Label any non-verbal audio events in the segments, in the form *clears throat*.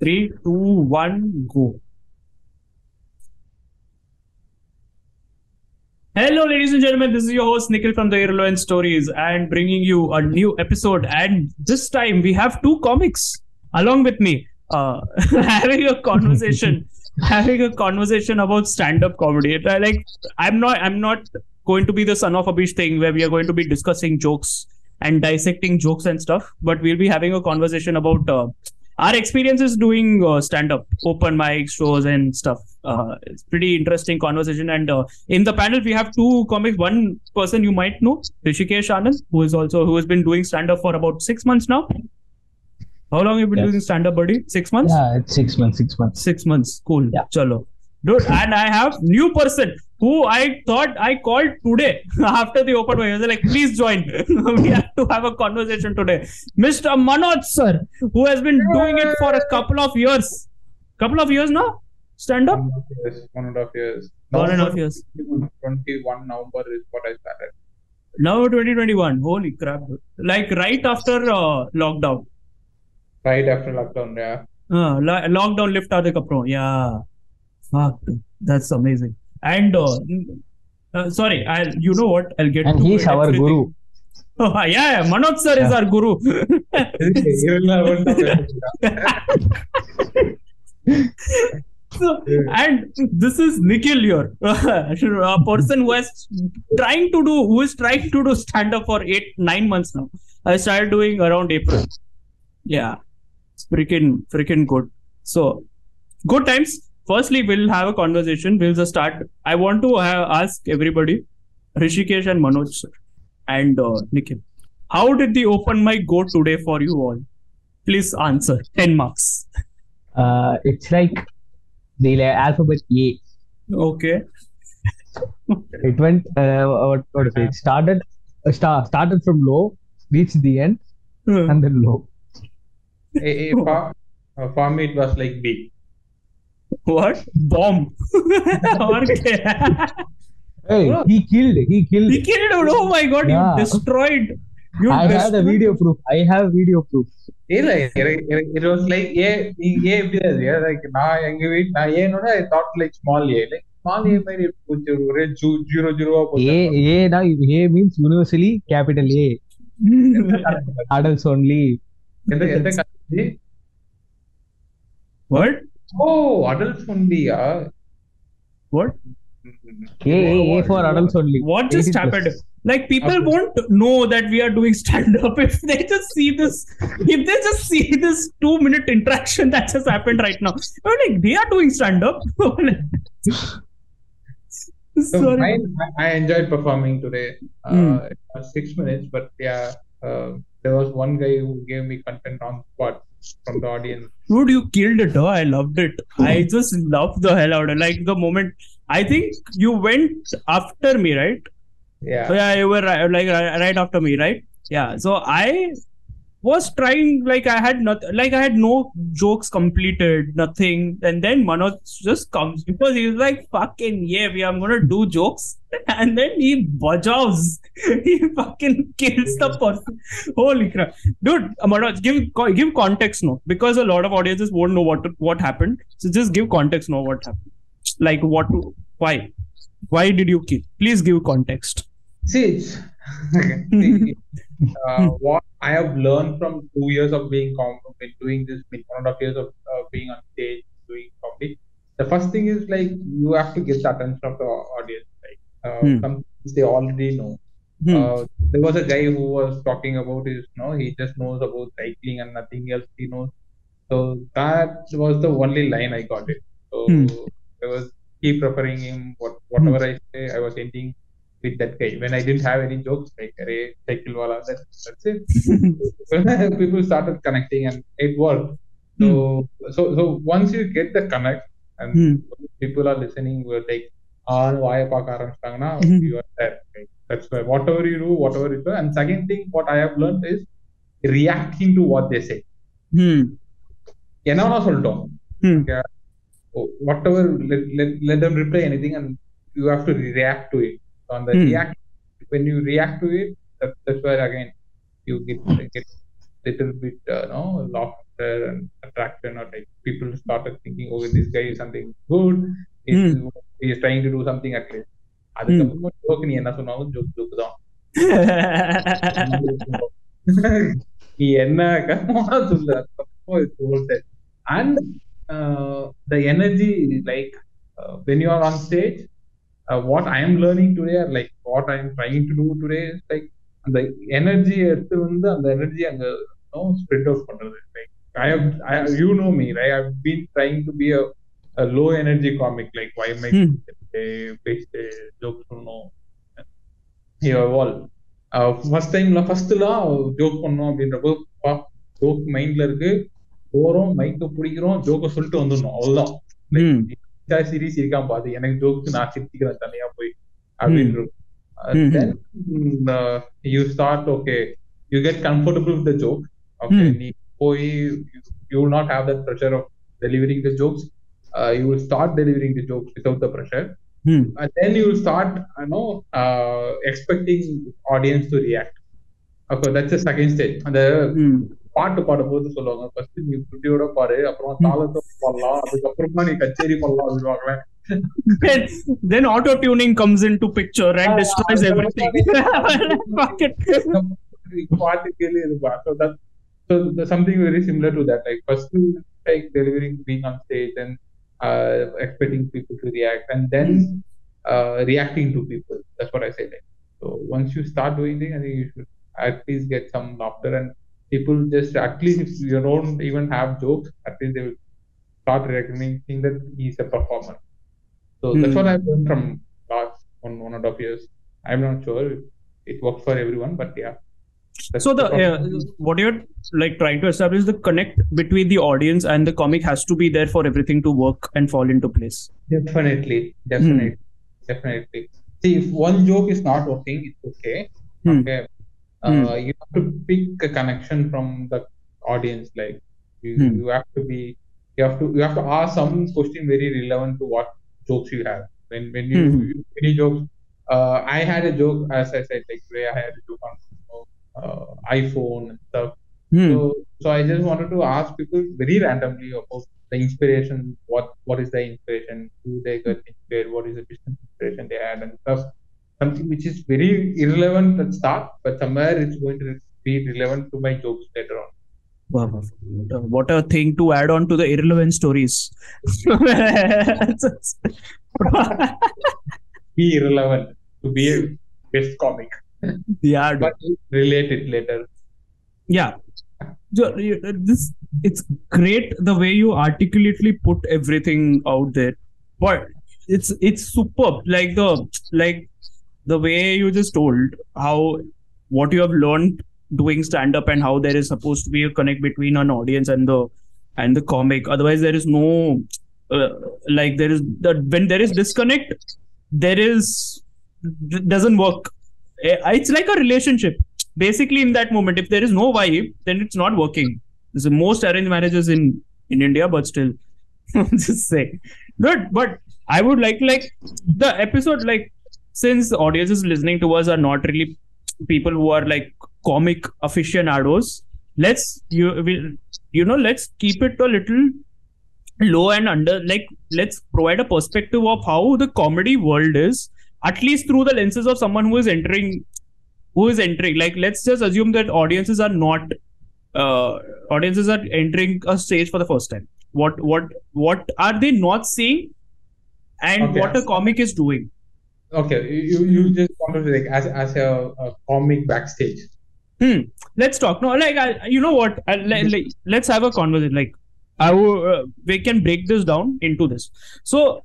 Three, two, one, go. Hello, ladies and gentlemen. This is your host Nikhil from the Irrelevant Stories, and bringing you a new episode. And this time we have two comics along with me, uh, *laughs* having a conversation, *laughs* having a conversation about stand-up comedy. I Like, I'm not, I'm not going to be the son of a bitch thing where we are going to be discussing jokes and dissecting jokes and stuff, but we'll be having a conversation about uh, our experience is doing uh, stand-up, open mic shows and stuff. Uh, it's pretty interesting conversation. And uh, in the panel, we have two comics. One person you might know, Hrishikesh Anand, who is also who has been doing stand-up for about six months now. How long have you been Yes. doing stand-up, buddy? Six months. Yeah, it's six months, six months. Six months. Cool. Yeah. Chalo. Dude, and I have new person who I thought I called today *laughs* after the open mic. I was like, please join. *laughs* we have to have a conversation today. Mr. Manoj sir, who has been doing it for a couple of years. Couple of years now? Stand up? One and a half years. One and a half years. One and a half years. 21 November is what I started. Now 2021. Holy crap. Like right after uh, lockdown. Right after lockdown, yeah. Uh, lo- lockdown lift aade kapro. Yeah. Fuck. That's amazing. And uh, uh, sorry, I'll you know what? I'll get And to he's our everything. guru. *laughs* Oh, yeah, yeah, Manoj sir is our guru. Irrelevant of it. So, and this is Nikhil here, *laughs* a person who has trying to do, who is trying to do stand up for eight, nine months now. I started doing around April. Yeah, it's freaking, freaking good. So, good times. Firstly, we'll have a conversation. We'll just start. I want to uh, ask everybody, Hrishikesh and Manoj sir, and uh, Nikhil, how did the open mic go today for you all? Please answer. Ten marks. Uh, it's like the la- alphabet A. Okay. *laughs* It went, uh, what, what is it? It started, uh, star, started from low, reached the end, and then low. Eh, eh, for, uh, for me, it was like B. What? Bomb. okay. Hey, Oh. he killed, he killed. he killed it. Oh my god, Yeah. you destroyed. You I have the destroyed- video proof. I have video proof. இல்ல it, it, it was like ஏ நீங்க ஏ எப்படி அது like நான் எங்க வீட் நான் ஏனோட I thought like small a like small a மாதிரி கொஞ்சம் ஒரே ஜீரோ ஜீரோவா A, A now, A means universally capital A. Adults only. எந்த எந்த country? Oh, adults only, yeah. What? A, A, A for adults only. What just happened? Like people won't know that we are doing stand up *laughs* if they just see this. if they just see this two minute interaction that just happened right now, like they are doing stand up. *laughs* so I, I enjoyed performing today. Uh, hmm. Six minutes, but yeah, uh, there was one guy who gave me content on spot from the audience. Dude, you killed it. Oh, I loved it. I just loved the hell out of it. Like the moment. I think you went after me, right? Yeah. So yeah, you were right, like right after me, right? Yeah. So I was trying, like I had not, like I had no jokes completed, nothing, and then Manoj just comes because he's like, "Fucking yeah, we are gonna do jokes," *laughs* and then he bajaws, *laughs* he fucking kills the person. Holy crap, dude! Manoj, give give context, no, because a lot of audiences won't know what what happened. So just give context, no, what happened, like what, why, why did you kill? Please give context. See, *laughs* uh, what I have learned from two years of being com- been doing this, one and a half years of uh, being on stage, doing comedy. The first thing is like you have to get the attention of the audience. Like uh, Hmm. some things they already know. Hmm. Uh, there was a guy who was talking about his, you know, he just knows about cycling and nothing else he knows. So that was the only line I got it. So Hmm. I was keep referring him. What whatever I say, I was ending with that guy. When I didn't have any jokes, like "Arey, cycle wala," that, that's it. People *laughs* *laughs* started connecting and it worked. So so so once you get the connect and Hmm. people are listening, we're like, ah, வாய பார்க்க ஆரம்பிச்சிட்டாங்கன்னா Mhm. you are there. Right? That's why whatever you do, whatever you do. And second thing, what I have learned is reacting to what they say. Hmm. என்ன வேணா சொல்லட்டும் Hmm. Okay. Oh, whatever let, let, let them reply anything and you have to react to it so on the Hmm. react when you react to it that, that's where again you get get little bit uh, no laughter and attraction or like people started thinking, okay, this guy is something good. He's, he is trying to do something at least. அதுக்கப்புறமா joke நீ என்ன சொன்னாலும் joke joke தான் *laughs* நீ என்ன கர்மமா சொல்ல and uh, the energy like uh, when you are on stage uh, what i am learning today or like what i am trying to do today is like அந்த energy எடுத்து வந்து அந்த energy அங்க spread out பண்றது. Like I have I you know me I been trying to be a low energy comic like why my பேசிட்டு joke சொல்லணும் வால் first டைம்ல ஃபர்ஸ்ட்லாம் ஜோக் பண்ணோம் அப்படின்றப்போ ஜோக் மைண்ட்ல இருக்கு. போறோம் மைக்க பிடிக்கிறோம் ஜோக்க சொல்லிட்டு வந்துடணும். அவ்வளவுதான். சிரி சிரிக்காம பாத்து எனக்கு ஜோக்கு நான் சிரிச்சுக்கிறேன் தனியா போய் அப்படின்னு you start okay you get comfortable with the joke okay நீ போய் you will not have that pressure of delivering the jokes you will start delivering the jokes without the pressure Hmm. And then you start, you know, uh, expecting audience to react. Okay, that's the second stage. The. பாட்டு பாடும்போது சொல்லுவாங்க first நீ புட்டியோட பாரு அப்புறம் தாளத்தோட பாடலாம் அதுக்கப்புறமா நீ கச்சேரி பண்ணலாம் அப்படிவாங்களே then, then auto tuning comes into picture and destroys everything. பாட்டு கேளு இது so that so there's something very similar to that like first like delivering being on stage and uh, expecting people to react and then uh, reacting to people that's what i say like so once you start doing it i think you should at least get some laughter and people just at least if you don't even have jokes at least they will start recognizing that he's a performer so that's what I've learned from last one one and a half years. I'm not sure if it works for everyone, but yeah. So the the uh, what you're like trying to establish the connect between the audience and the comic has to be there for everything to work and fall into place. definitely, definitely, definitely. See, if one joke is not working, it's okay. Hmm. Okay. Uh, You have to pick a connection from the audience. Like you, Hmm. you have to be, you have to, you have to ask some question very relevant to what jokes you have. When when you, Hmm. you any jokes, uh, I had a joke as I said like today I had a joke on uh, iPhone and stuff. Hmm. So so I just wanted to ask people very randomly about the inspiration. What what is the inspiration? Who they got inspired? What is the business inspiration they had and stuff. Something which is very irrelevant at start, but somewhere it's going to be relevant to my jokes later on. Wow. What a thing to add on to the irrelevant stories. *laughs* Be irrelevant to be a best comic, yeah, but relate it later. yeah So, this it's great the way you articulately put everything out there but it's it's superb like the like the way you just told how what you have learned doing stand up and how there is supposed to be a connect between an audience and the and the comic. Otherwise there is no uh, like there is that when there is disconnect there is doesn't work. Eh, it's like a relationship. Basically in that moment if there is no vibe then it's not working. There's the most arranged marriages in in india but still *laughs* just say. Good but i would like like the episode like since the audiences listening to us are not really people who are like comic aficionados let's you will you know let's keep it a little low and under like let's provide a perspective of how the comedy world is at least through the lenses of someone who is entering who is entering. Like let's just assume that audiences are not uh, audiences are entering a stage for the first time. What what what are they not seeing? And Okay. what a comic is doing Okay, you you you just wanted to like as as a, a comic backstage. hmm let's talk. No like I, you know what? I, like, let's have a conversation. Like i will uh, we can break this down into this. So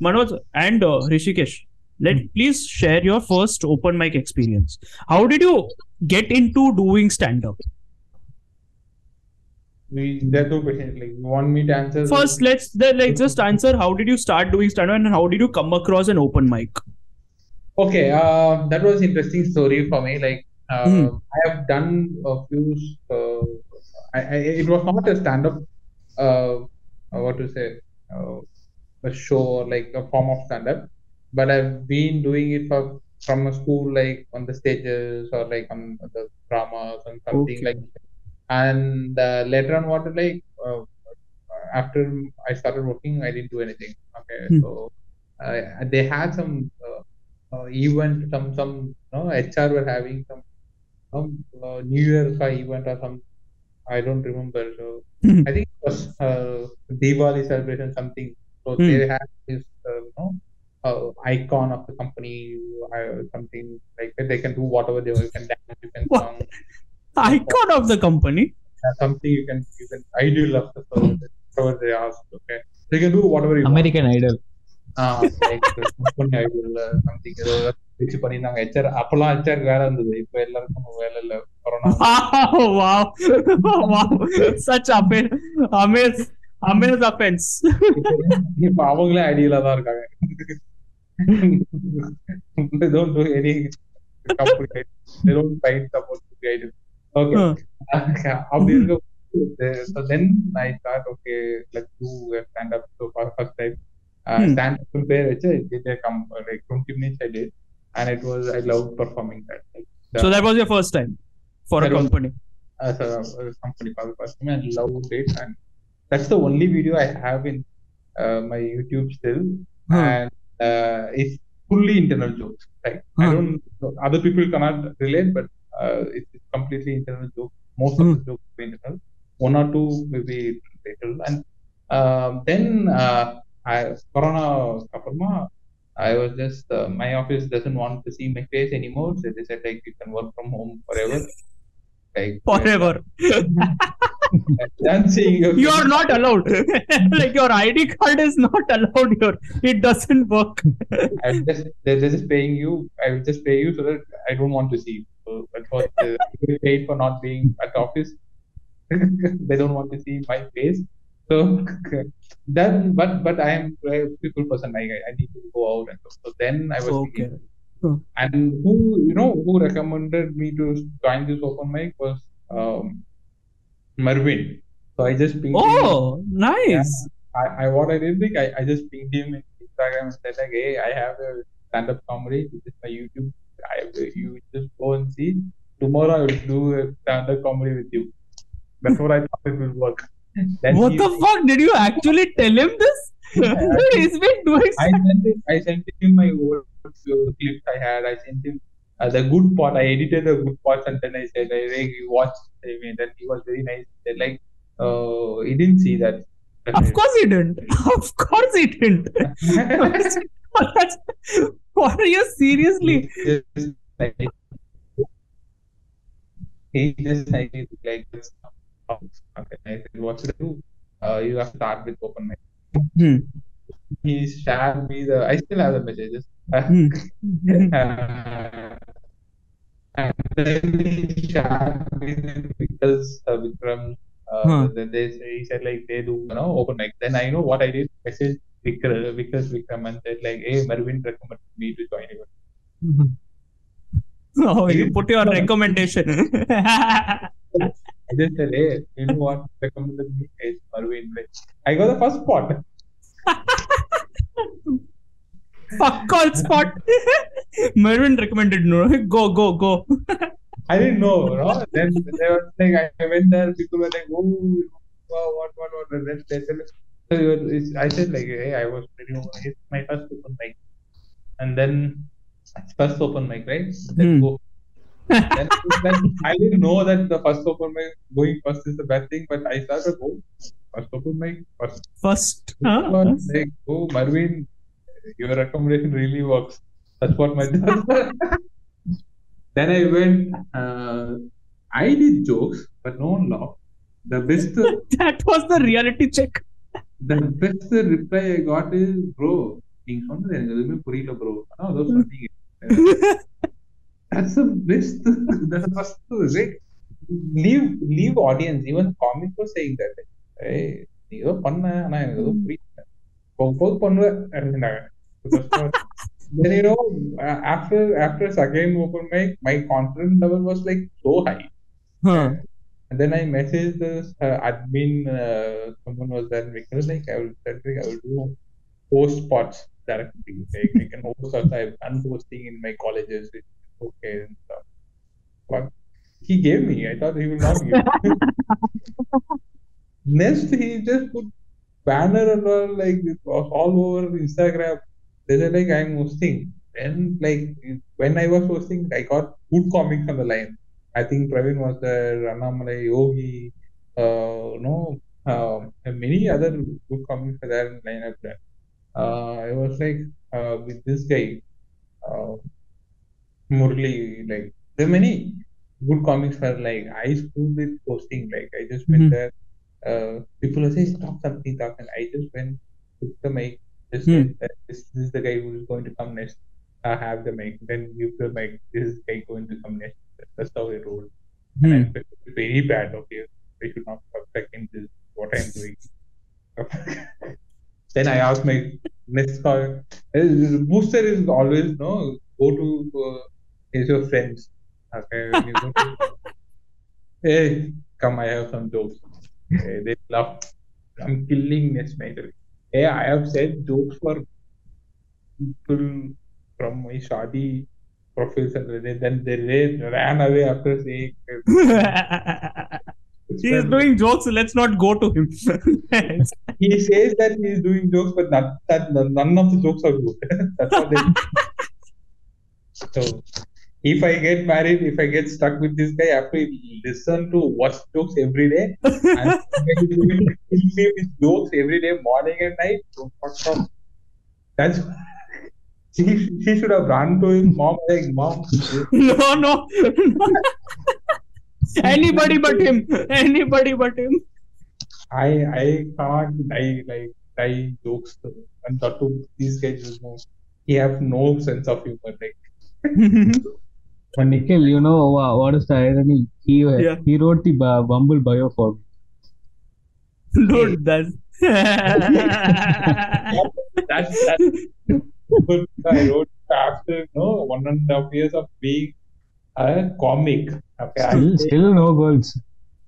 manoj and uh, hrishikesh let please share your first open mic experience. How did you get into doing stand up We there are two questions. Like you want me to answer? First let's then like just answer how did you start doing stand up and how did you come across an open mic Okay, uh, that was interesting story for me. Like uh, Hmm. I have done a few. Uh, I, I it was not a stand up. Uh, what to say? Uh, a show or like a form of stand up, but I've been doing it for from a school like on the stages or like on the dramas and something Okay. like. And uh, later on, what like uh, after I started working, I didn't do anything. Okay, Hmm. so uh, they had some uh, uh, event, some some no HR were having some some uh, New Year ka event or some. I don't remember. So Hmm. I think it was uh, Diwali celebration something. So Hmm. they had this uh, you know uh, icon of the company, uh, something like that. They can do whatever they want. You can dance, you can What? song, Icon of the company. something you can you can ideal of the person, whatever they ask. Okay, they can do whatever you want. American Idol. Ah like company idol, பேச்சு பண்ணிருந்தாங்க HR இருந்தது. இப்ப எல்லாருக்கும் வேலை இல்ல. இப்ப அவங்களே ஐடியில தான் இருக்காங்க. அப்படி இருக்க then I start okay like to stand up so for first uh, stand up and play come like 20 minutes I did, and it was I loved performing that. Like, so that was your first time for a company. Was, uh, a, uh, company for the first time, loved it, and that's the only video I have in uh, my YouTube still, and uh, it's fully internal jokes. Like. I don't, other people cannot relate, but uh, it's, completely internal joke. Most hmm. of the jokes are internal, one or two maybe little, and um, then uh, I, Corona Kaparma, I was just, uh, my office doesn't want to see my face anymore. So they said, like, you can work from home forever. Like, forever. you are not allowed. *laughs* like, your ID card is not allowed here. It doesn't work. I'm just, they're just paying you. I will just pay you so that I don't want to see you. So uh, paid for not being at office. *laughs* they don't want to see my face. So *laughs* then, but but I am a people person. I I need to go out and so, so then I was Okay. thinking, and who you know who recommended me to join this open mic was um, Marvin. So I just pinged him. Oh, nice. I, I what I did think I, I just pinged him in Instagram and said like, hey, I have a stand-up comedy. This is my YouTube. I you just go and see. Tomorrow I will do a stand-up comedy with you. That's what I thought it will work. Then What he- the fuck? Did you actually tell him this? *laughs* He's been doing I sent it, I sent him my old clips I had. I sent him uh, the good part. I edited the good parts and then I said, I hey, you watch. I mean, then he was very nice. Said like, uh, he didn't see that. Of course he didn't. *laughs* Of course he didn't. *laughs* What are you seriously? like he just like like this. Okay, I said, what to do? Uh, you have to start with open mic. Hmm. He shared me the. I still have the messages. Hmm. *laughs* Uh, and then he shared me the because uh, Vikram. Uh, Huh. Then they say, he said like they do you know open mic. Then I know what I did. Message Vikram, Vikas Vikram and said like, hey, Marvin recommended me to join you. *laughs* Oh, you put your recommendation. *laughs* I just said, hey, you know what *laughs* recommended me is Marvin. I got the first spot. *laughs* Fuck all spot. *laughs* Mervin recommended no. Go, go, go. I didn't know, know. Then they were like, I went there, people were like, oh, wow, what, what, what. And then they said, so it was- it's- I said, like, hey, I was pretty, it's my first open mic. And then, first open mic, right? Let's Hmm. go then, then I didn't know that the first open mic going first is the bad thing, but I started, oh, first open mic, first First. This Huh? one, like, oh, Marvin, your recommendation really works. That's what my Then I went, uh, I did jokes, but no one laughed. The best, *laughs* That was the reality check. the best reply I got is, bro, நீங்க சொன்னது எனக்கு எதுவுமே புரியல bro ஆனா ஏதோ சொன்னீங்க *laughs* that's the best *laughs* that's the first right leave leave audience even comic was saying that hey நீ ஏதோ பண்ண ஆனா எனக்கு ஏதோ புரியல போக போக பண்ணுவேன் அப்படின்னாங்க then you know uh, after after second open mic my confidence level was like so high Huh. and then I messaged this uh, admin uh, someone was there because like I will Cedric, I will do host spots directly like I can host also I've done hosting in my colleges it's okay and stuff but he gave me I thought he would not give *laughs* Next, he just put banner and all like it was all over Instagram. They said like I'm hosting. Then like when I was hosting, I got good comics on the line. I think Praveen was there, Annamalai, Yogi, uh, no, uh, many other good comics were there in lineup there. Uh, I was like uh, with this guy, uh, Murli, like there are many good comics were like I screwed with posting. Like I just went Mhm. there. Uh, people say stop something, stop, and I just went took the mic. Just Hmm. said this, this is the guy who is going to come next. I have the mic. Then give the mic. This is the guy going to come next. That's how I roll. And I Hmm. very bad. Okay, I should not perfect in this. What I'm doing. *laughs* then I asked my next call. Booster is always no go to uh, is your friends. Okay, when you go to, hey, come, I have some jokes. Hey, they laugh. I'm killing next night. Hey, I have said jokes for people from my shadi profiles and then they ra- ran away after saying. *laughs* he is doing jokes. Let's not go to him. *laughs* he says that he is doing jokes, but not, that none of the jokes are good. *laughs* That's what they. so, if I get married, if I get stuck with this guy, I have to listen to watch jokes every day. *laughs* And to with jokes every day, morning and night. So, fuck. That's. *laughs* She, she should have run to his mom like, Mom, *laughs* no, no. Anybody but him. Anybody but him. I I can't I like die jokes and that too these guys know he have no sense of humor like But Nikhil, you know wha- what is the irony? He Yeah. he wrote the Bu- Bumble bio for me. *laughs* Dude, that's. *laughs* that's that's I wrote after you know one and a half years of being a comic. Okay, Still, say- still no girls.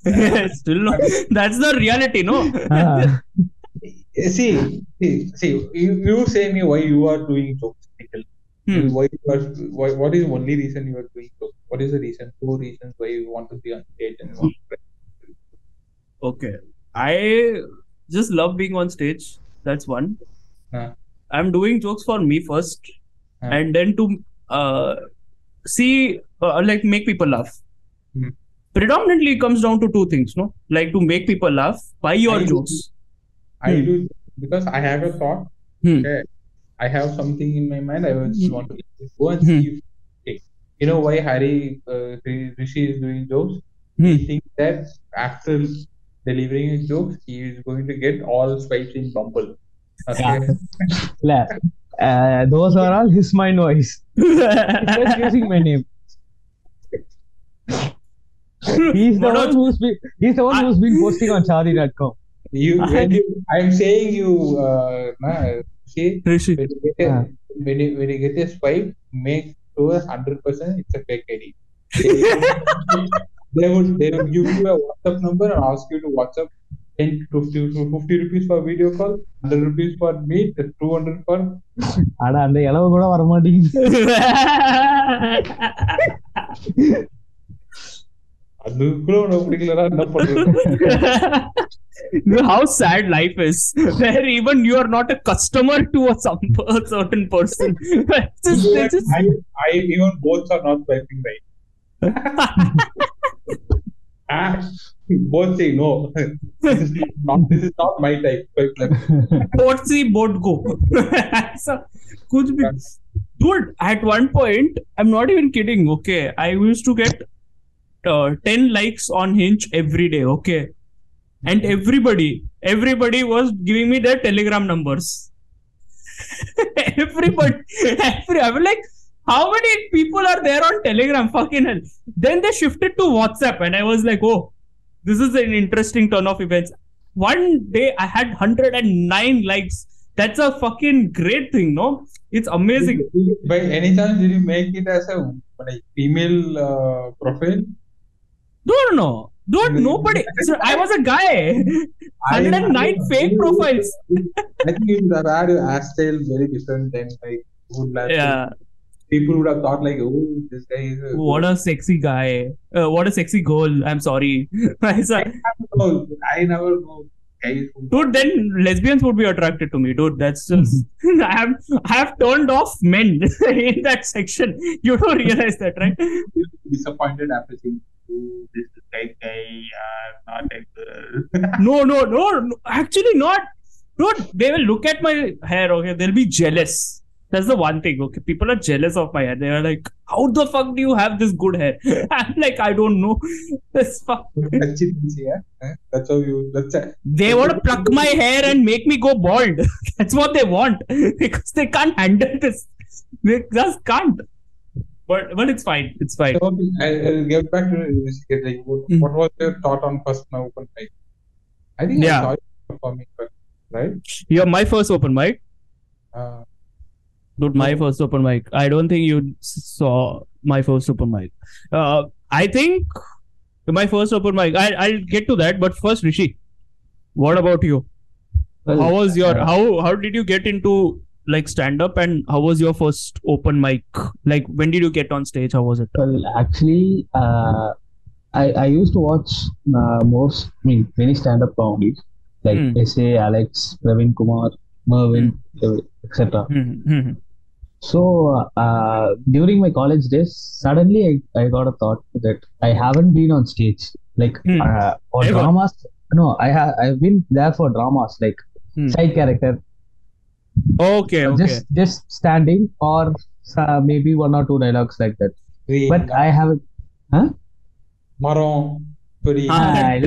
*laughs* Still no. That's the reality, no? Ah, see, see, see, you, you say me why you are doing jokes, Nikhil. Hmm. Why you are why what is the only reason you are doing jokes? What is the reason? Two reasons why you want to be on stage and you want to Okay. I just love being on stage. That's one. Uh. I'm doing jokes for me first, Uh. and then to uh, see, uh, like, make people laugh. Hmm. Predominantly, it comes down to two things, no? Like to make people laugh by your I- jokes. I Hmm. do because I have a thought. Hmm. Okay, I have something in my mind. I just Hmm. want to go and Hmm. see. If, okay. You know why Harry uh, Rishi is doing jokes? Hmm. He thinks that after delivering his jokes, he is going to get all swipes in Bumble. Okay. la- *laughs* uh, those are all his mind voice. Just using my name. He's the Manoj, one who's been he's the one who's been posting on Shaadi.com. You, when you, I'm saying you, uh, nah, see, Rishi. when you, get a, Yeah. when, you, when you get a swipe, make sure 100% it's a fake ID. They, they would they would give you a WhatsApp number and ask you to WhatsApp 10 to 50, to 50 rupees for video call, 100 rupees for meet, 200 for. ஆனா அந்த இளவு கூட வர மாட்டேங்குது உனக்கு பிடிக்கலடா என்ன பண்றது? *laughs* How sad life is where even you are not a customer to a some *laughs* a certain person. *laughs* Just, just... I, I even both are not swiping right? Ah, both say no. This is not, this is not my type both say both go. So, could be. Dude at one point i'm not even kidding okay? I used to get uh, 10 likes on hinge every day okay and everybody everybody was giving me their telegram numbers *laughs* everybody *laughs* every i was like how many people are there on telegram fucking hell then they shifted to whatsapp and i was like oh this is an interesting turn of events one day I had 109 likes. That's a fucking great thing, no? It's amazing. By any chance, did you make it as a like, female uh, profile? No, no, no. Dude, nobody. So I was a guy. 109 *laughs* fake profiles. *laughs* I think you would have had your hairstyle very different than like would like Yeah. people would have thought like, oh, this guy is. A What a sexy guy. Uh, what a sexy girl. I'm sorry. *laughs* I No, I never know. who Dude, then lesbians would be attracted to me, dude. That's just I have I have turned off men in that section. You don't realize that, right? disappointed after seeing "Ooh, this is guy guy uh, not a girl. No, no, no, no. Actually, not. Dude, they will look at my hair. Okay, they'll be jealous. That's the one thing. Okay, people are jealous of my hair. They are like, "How the fuck do you have this good hair?" *laughs* I'm like, I don't know. *laughs* That's fuck. That's it, yeah. That's how you. That's it. They want to pluck my hair and make me go bald. *laughs* That's what they want because they can't handle this. They just can't. But but it's fine. It's fine. So I, I'll get back to Hrishikesh. Like, what, Mm. what was your thought on first now open mic? I think Yeah. I saw you performing first, right? You're my first open mic. Uh, Dude, my first open mic. I don't think you saw my first open mic. Uh, I think my first open mic. I, I'll get to that. But first, Rishi, what about you? Well, How was your uh, how how did you get into like stand up and how was your first open mic? Like when did you get on stage? How was it? Well, actually, uh, I I used to watch uh, most, I mean, many stand-up comedies like Hmm. SA, Alex, Praveen Kumar, Mervin, etc. Hmm, hmm. So uh, during my college days, suddenly I, I got a thought that I haven't been on stage like Hmm. uh, or Ever? dramas. No, I have I've been there for dramas like Hmm. side character, Okay, so okay. Just just standing or uh, maybe one or two dialogues like that. But I have, huh? Maroon. Ah, ah, *laughs*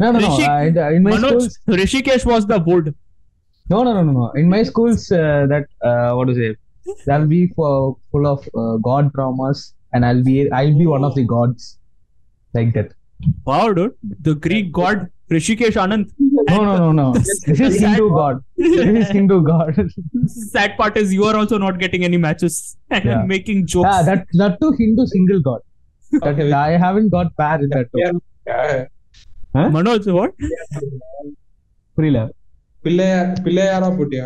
no, no, no. Uh, in my Hrishikesh was the wood. No, no, no, no, no. In my schools, uh, that uh, what is it? That'll be for, full of uh, god dramas, and I'll be I'll be one of the gods, like that. Wow, dude! The Greek god Rishikesh Anand. No, no, no, no. This is Hindu god. This is Hindu god. Sad part is you are also not getting any matches and Yeah. making jokes. ah, that that too Hindu single god. That, Okay. I haven't got pair in that. Too. Yeah. Manoj, what? புரியல பிள்ளையார் பிள்ளையாரா போட்டியா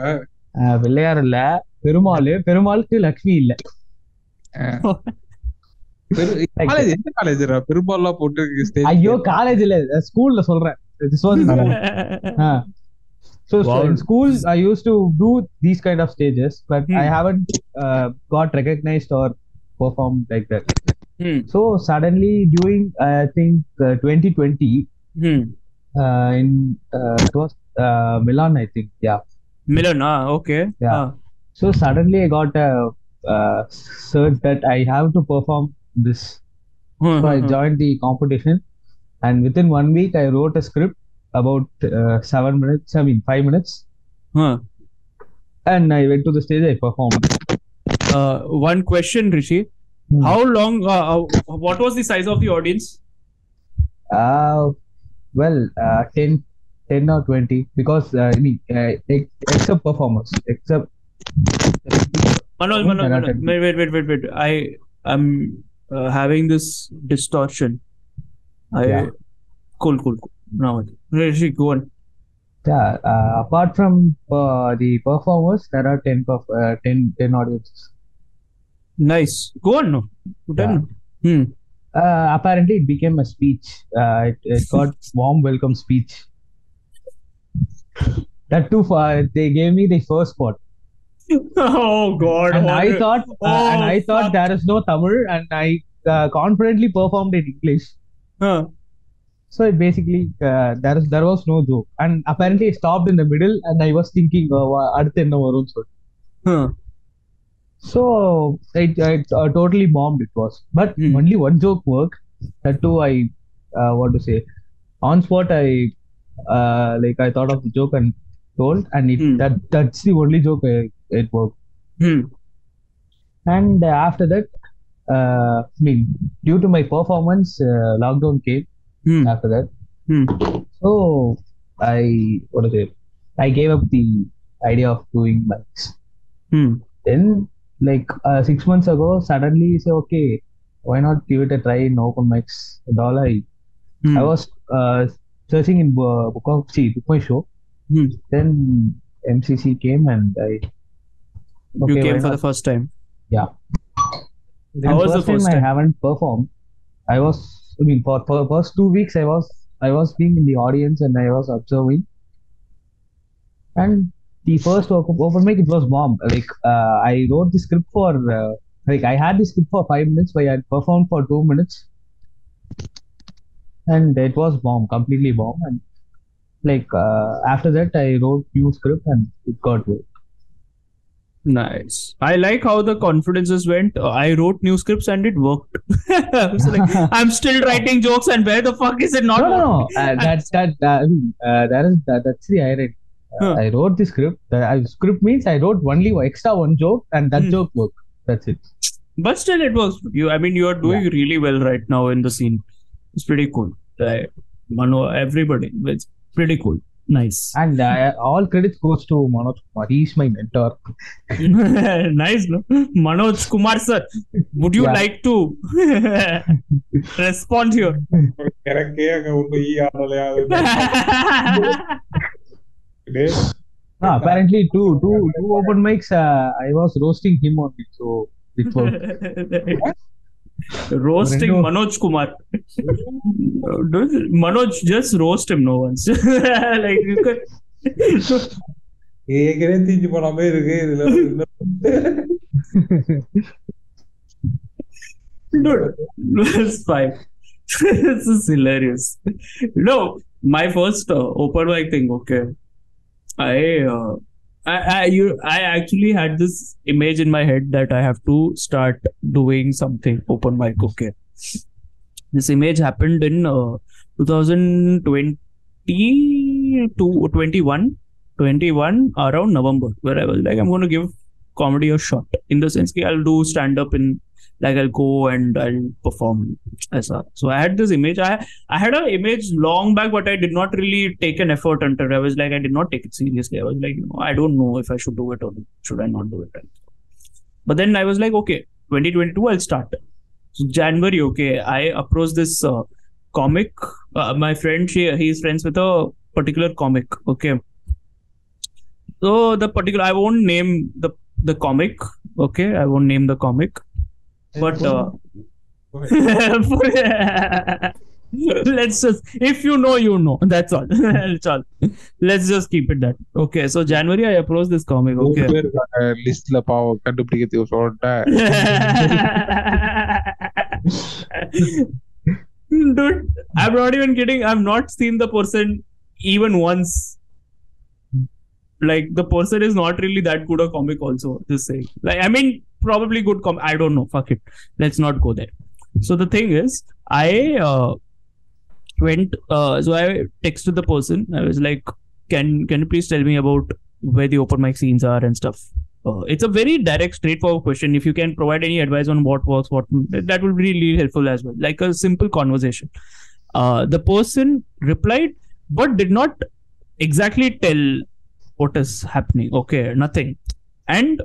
ஆஹ் பிள்ளையார் இல்ல பெருமாள் பெருமாளுக்கு லக்ஷ்மி இல்ல college எந்த college பெரும்பாலும் போட்டு stage ஐயோ காலேஜ்ல ஸ்கூல்ல சொல்றேன் this was *laughs* uh, so, so in school i used to do these kind of stages but Hmm. i haven't uh, got recognized or performed like that Hmm. so suddenly during i think uh, 2020 Hmm. uh, in uh, it was uh, milan i think yeah Milan, ah, okay. Yeah. Ah. so suddenly i got a uh, search that i have to perform this Hmm, so i hmm, hmm. joined the competition and within one week i wrote a script about uh, seven minutes i mean five minutes Huh. and i went to the stage i performed Uh, one question, Rishi. Hmm. How long, uh, uh, what was the size of the audience? uh well uh, 10 10 or 20 because uh, I mean, uh, except performers except Manoj, Manoj, Manoj. 10. Wait, wait, wait, wait, wait. I am uh, having this distortion. I Yeah. cool, cool, cool. Now, Rishi, go on. yeah uh, apart from uh, the performers there are 10 perf- uh, 10 10 audiences Nice. Go on. No. Then. Hmm. uh, apparently it became a speech uh, it, it got *laughs* warm welcome speech that too far they gave me the first spot Oh God. and I thought uh, and Oh, I thought fuck. there is no Tamil and I uh, confidently performed in English Huh. So it basically uh, there is there was no joke, and apparently I stopped in the middle, and I was thinking, uh, "வா- அடுத்து என்ன வரும்னு சொல்லிட்டு." Huh. So it, it uh, totally bombed. It was, but Hmm. only one joke worked. That too, I uh, what to say, on spot I uh, like I thought of the joke and told, and it, Hmm. that that's the only joke I, it worked. Hmm. And uh, after that, uh, I mean, due to my performance, uh, lockdown came. Hmm. After that. Hmm. So I what is it? I gave up the idea of doing bikes. Hmm. Then like uh, six months ago, suddenly say okay, why not give it a try in open mics all. I. I was uh, searching in uh, book of see book my show. Then MCC came and I You came for not? the first time. yeah. Then How was the first time I haven't performed. I was I mean for for first two weeks I was I was being in the audience and I was observing. And the first open, open mic, it was bomb. Like uh, I wrote the script for uh, like I had the script for five minutes, but I had performed for two minutes, and it was bomb, completely bomb. And like uh, after that, I wrote new script and it got good. Nice. I like how the confidences went. Uh, I wrote new scripts and it worked. *laughs* Was like, *laughs* I'm still writing jokes, and where the fuck is it not? no, no, no. Uh, *laughs* that that uh, uh, that is that, that's the irony. Uh, Huh. I wrote the script. The script means I wrote only extra one joke, and that Hmm. joke worked. That's it. But still, it works. You, I mean, you are doing really well right now in the scene. It's pretty cool. Mano, everybody, it's pretty cool. Nice. And uh, all credit goes to Manoj Kumar. He's my mentor. *laughs* nice. No? Manoj Kumar, sir, would you yeah. like to *laughs* respond here? no, apparently, two, two, two open mics, uh, I was roasting him on it. So, before. *laughs* Roasting Rendo- Manoj Kumar. Don't- Manoj, just roast him no once. *laughs* like you could. ஏற்கனவே தீஞ்சு போன மாதிரி இருக்கு இதுல இன்னும் Dude, it's fine. this is hilarious. No, my first uh, open mic thing. Okay, I, uh, I, I, you, I actually had this image in my head that I have to start doing something open mic. Okay, this image happened in uh, 2020 to 21, 21 around November, where I was like, I'm going to give comedy a shot. In the sense, I'll do stand up in like I'll go and I'll perform as a so I had this image. I I had an image long back, but I did not really take an effort until I was like I did not take it seriously. I was like, you know, I don't know if I should do it or should I not do it. But then I was like, okay, 2022, I'll start. So January, okay, I approached this uh, comic. Uh, my friend, she he's friends with a particular comic. Okay. So the particular, I won't name the the comic. Okay, I won't name the comic but uh, *laughs* let's just if you know you know that's all *laughs* that's all let's just keep it that okay so january i approached this comic நூறு okay பேர் இருக்காங்க லிஸ்ட்ல பாவம் கண்டுபிடிக்கிறதுக்கு சொல்லிட்டேன் *laughs* dude i'm not even kidding i've not seen the person even once like the person is not really that good a comic also just saying like i mean probably good com i don't know fuck it. Let's not go there. So the thing is i uh, went uh, so i texted the person. I was like can can you please tell me about where the open mic scenes are and stuff? Uh, it's a very direct straightforward question. If you can provide any advice on what works what that would be really helpful as well. Like a simple conversation. Uh, the person replied but did not exactly tell what is happening. Okay nothing. And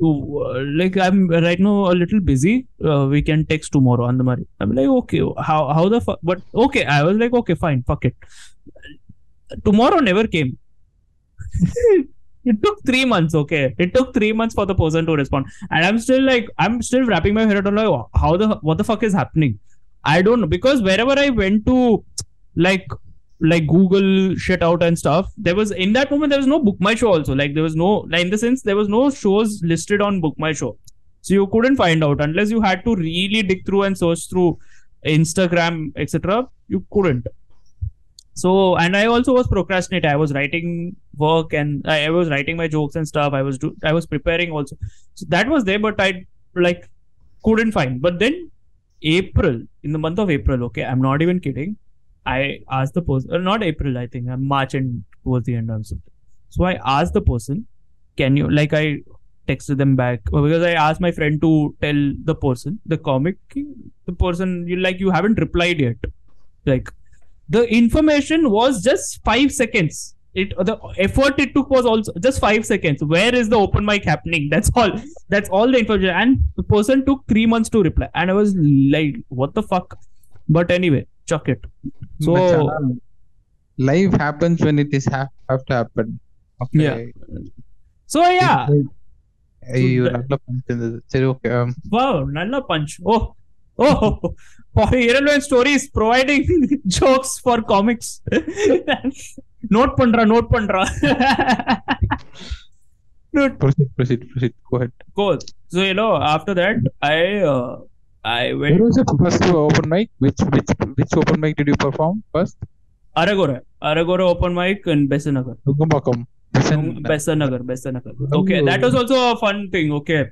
like i'm right now a little busy. Uh, we can text tomorrow on the i'm like okay how how the fuck but okay i was like okay fine fuck it. Tomorrow never came. *laughs* It took three months okay? It took three months for the person to respond. And i'm still like i'm still wrapping my head around like how the what the fuck is happening? I don't know because wherever i went to like like google shit out and stuff. There was in that moment there was no book my show also. Like there was no like in the sense there was no shows listed on book my show so you couldn't find out unless you had to really dig through and search through instagram etc you couldn't. So and i also was procrastinating. I was writing work and I, I was writing my jokes and stuff. I was do i was preparing also. So that was there but i like couldn't find. But then april in the month of april okay i'm not even kidding i asked the person uh, not april i think uh, march and towards the end or something so i asked the person can you like i texted them back uh, because i asked my friend to tell the person the comic the person you like you haven't replied yet like the information was just five seconds. It the effort it took was also just five seconds. Where is the open mic happening? *laughs* That's all. That's all the information. And the person took three months to reply. And I was like, what the fuck? But anyway, chuck it. So life happens when it is ha- have to happen Okay. Yeah. so yeah. ஐயோ நல்ல punch இருந்தது சரி okay Wow, nalla punch. Oh, Oh, for irrelevant stories providing jokes for comics. note pandra, note pandra. Dude, Proceed, proceed, proceed. Go ahead. cool. So you know, after that, I went Where was the first open mic? Which which which open mic did you perform first? Aragora, Aragora open mic in Besanagar. Nungambakkam. Besanagar, Besant Nagar. Okay, that oh. was also a fun thing. Okay,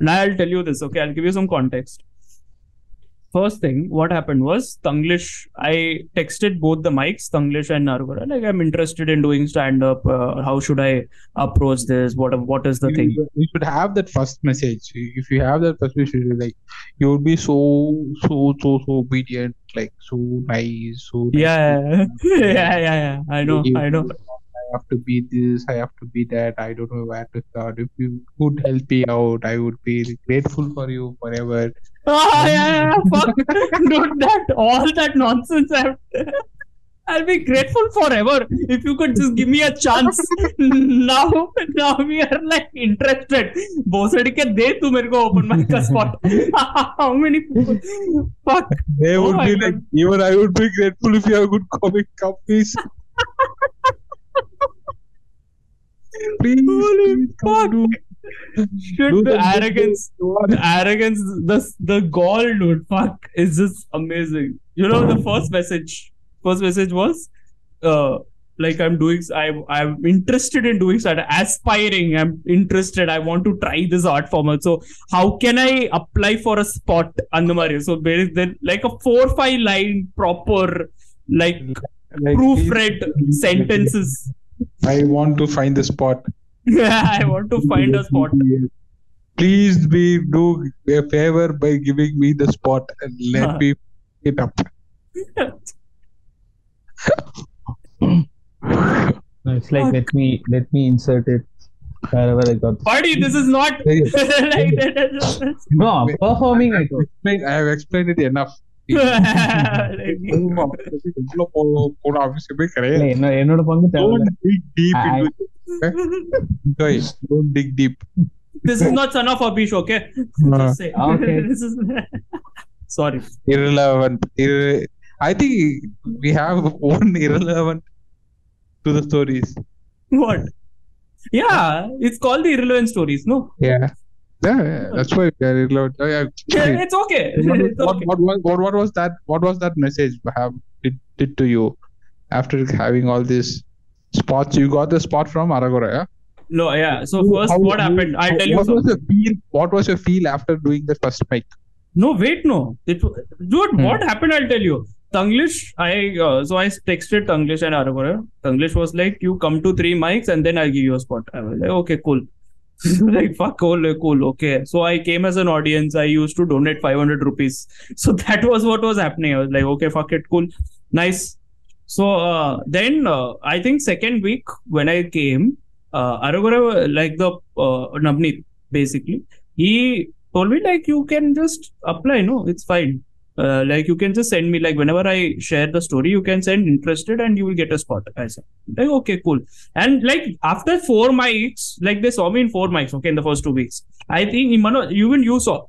now I'll tell you this. Okay, I'll give you some context. First thing, what happened was Tanglish. I texted both the mics, Tanglish and Aragora. Like, I'm interested in doing stand up. Uh, how should I approach this? What what is the thing? You, you should have that first message. If you have that first message, like you would be so so so so obedient, like so nice, so nice. Yeah, *laughs* yeah, yeah, yeah. I know, I know. I have to be this, I have to be that, I don't know where to start. If you could help me out, I would be grateful for you forever. Oh, *laughs* yeah, yeah fuck, Not that all that nonsense. I'll be grateful forever if you could just give me a chance. *laughs* now, now we are like interested. Bosadi ke de tu mere ko open mic spot. *laughs* How many people? Fuck. They would oh, be like, God. even I would be grateful if you have good comic companies please, Holy fuck. Shit, do the arrogance, the arrogance, the the gall, dude. Fuck, is just amazing. You know, the first message, first message was, uh, like I'm doing, I I'm interested in doing that, aspiring. I'm interested. I want to try this art form. So how can I apply for a spot? Andamari. So there is then like a four five line proper, like Like, proofread sentences. I want to find the spot. I want to find a spot. Please be do a favor by giving me the spot and let Huh. me pick it up. No, it's like let me let me insert it wherever I got. Buddy, this is not *laughs* like that. No, performing I I have explained it enough. இவ்வளவு போ- போன அவசியமே கிடையாது. இல்ல, என்ன- என்னோட *laughs* பங்கு தேவை Don't dig deep I- into it. Guys, don't dig deep. this is not son of Abish, okay? Uh, Just say. Okay. *laughs* this is *laughs* sorry. irrelevant. Irre- I think we have one irrelevant to the stories. What? Yeah, it's called the irrelevant stories, no? Yeah. Yeah, yeah, that's why. Oh, yeah. It's okay. what, *laughs* what, what, what, what, was that? What was that message have did, did to you after having all these spots? You got the spot from Aragora, yeah? No, yeah. So first, How- what happened? I'll tell you What was your feel? What was your feel after doing the first mic? No, wait, no. It, dude, Hmm. what happened? I'll tell you. Tanglish, I uh, so I texted Tanglish and Aragora. Tanglish was like, "You come to three mics and then I'll give you a spot." I was like, "Okay, cool." *laughs* like fuck, cool, cool, okay. So I came as an audience. I used to donate 500 rupees. *laughs* So that was what was happening. I was like, "Okay, fuck it, cool, nice." So uh, then uh, I think second week when I came, uh, Aragora like the uh, Navneet basically he told me like you can just apply no it's fine uh, like you can just send me like whenever i share the story you can send interested and you will get a spot i said like okay cool. And like after four mics like they saw me in four mics okay in the first two weeks. I think even you saw.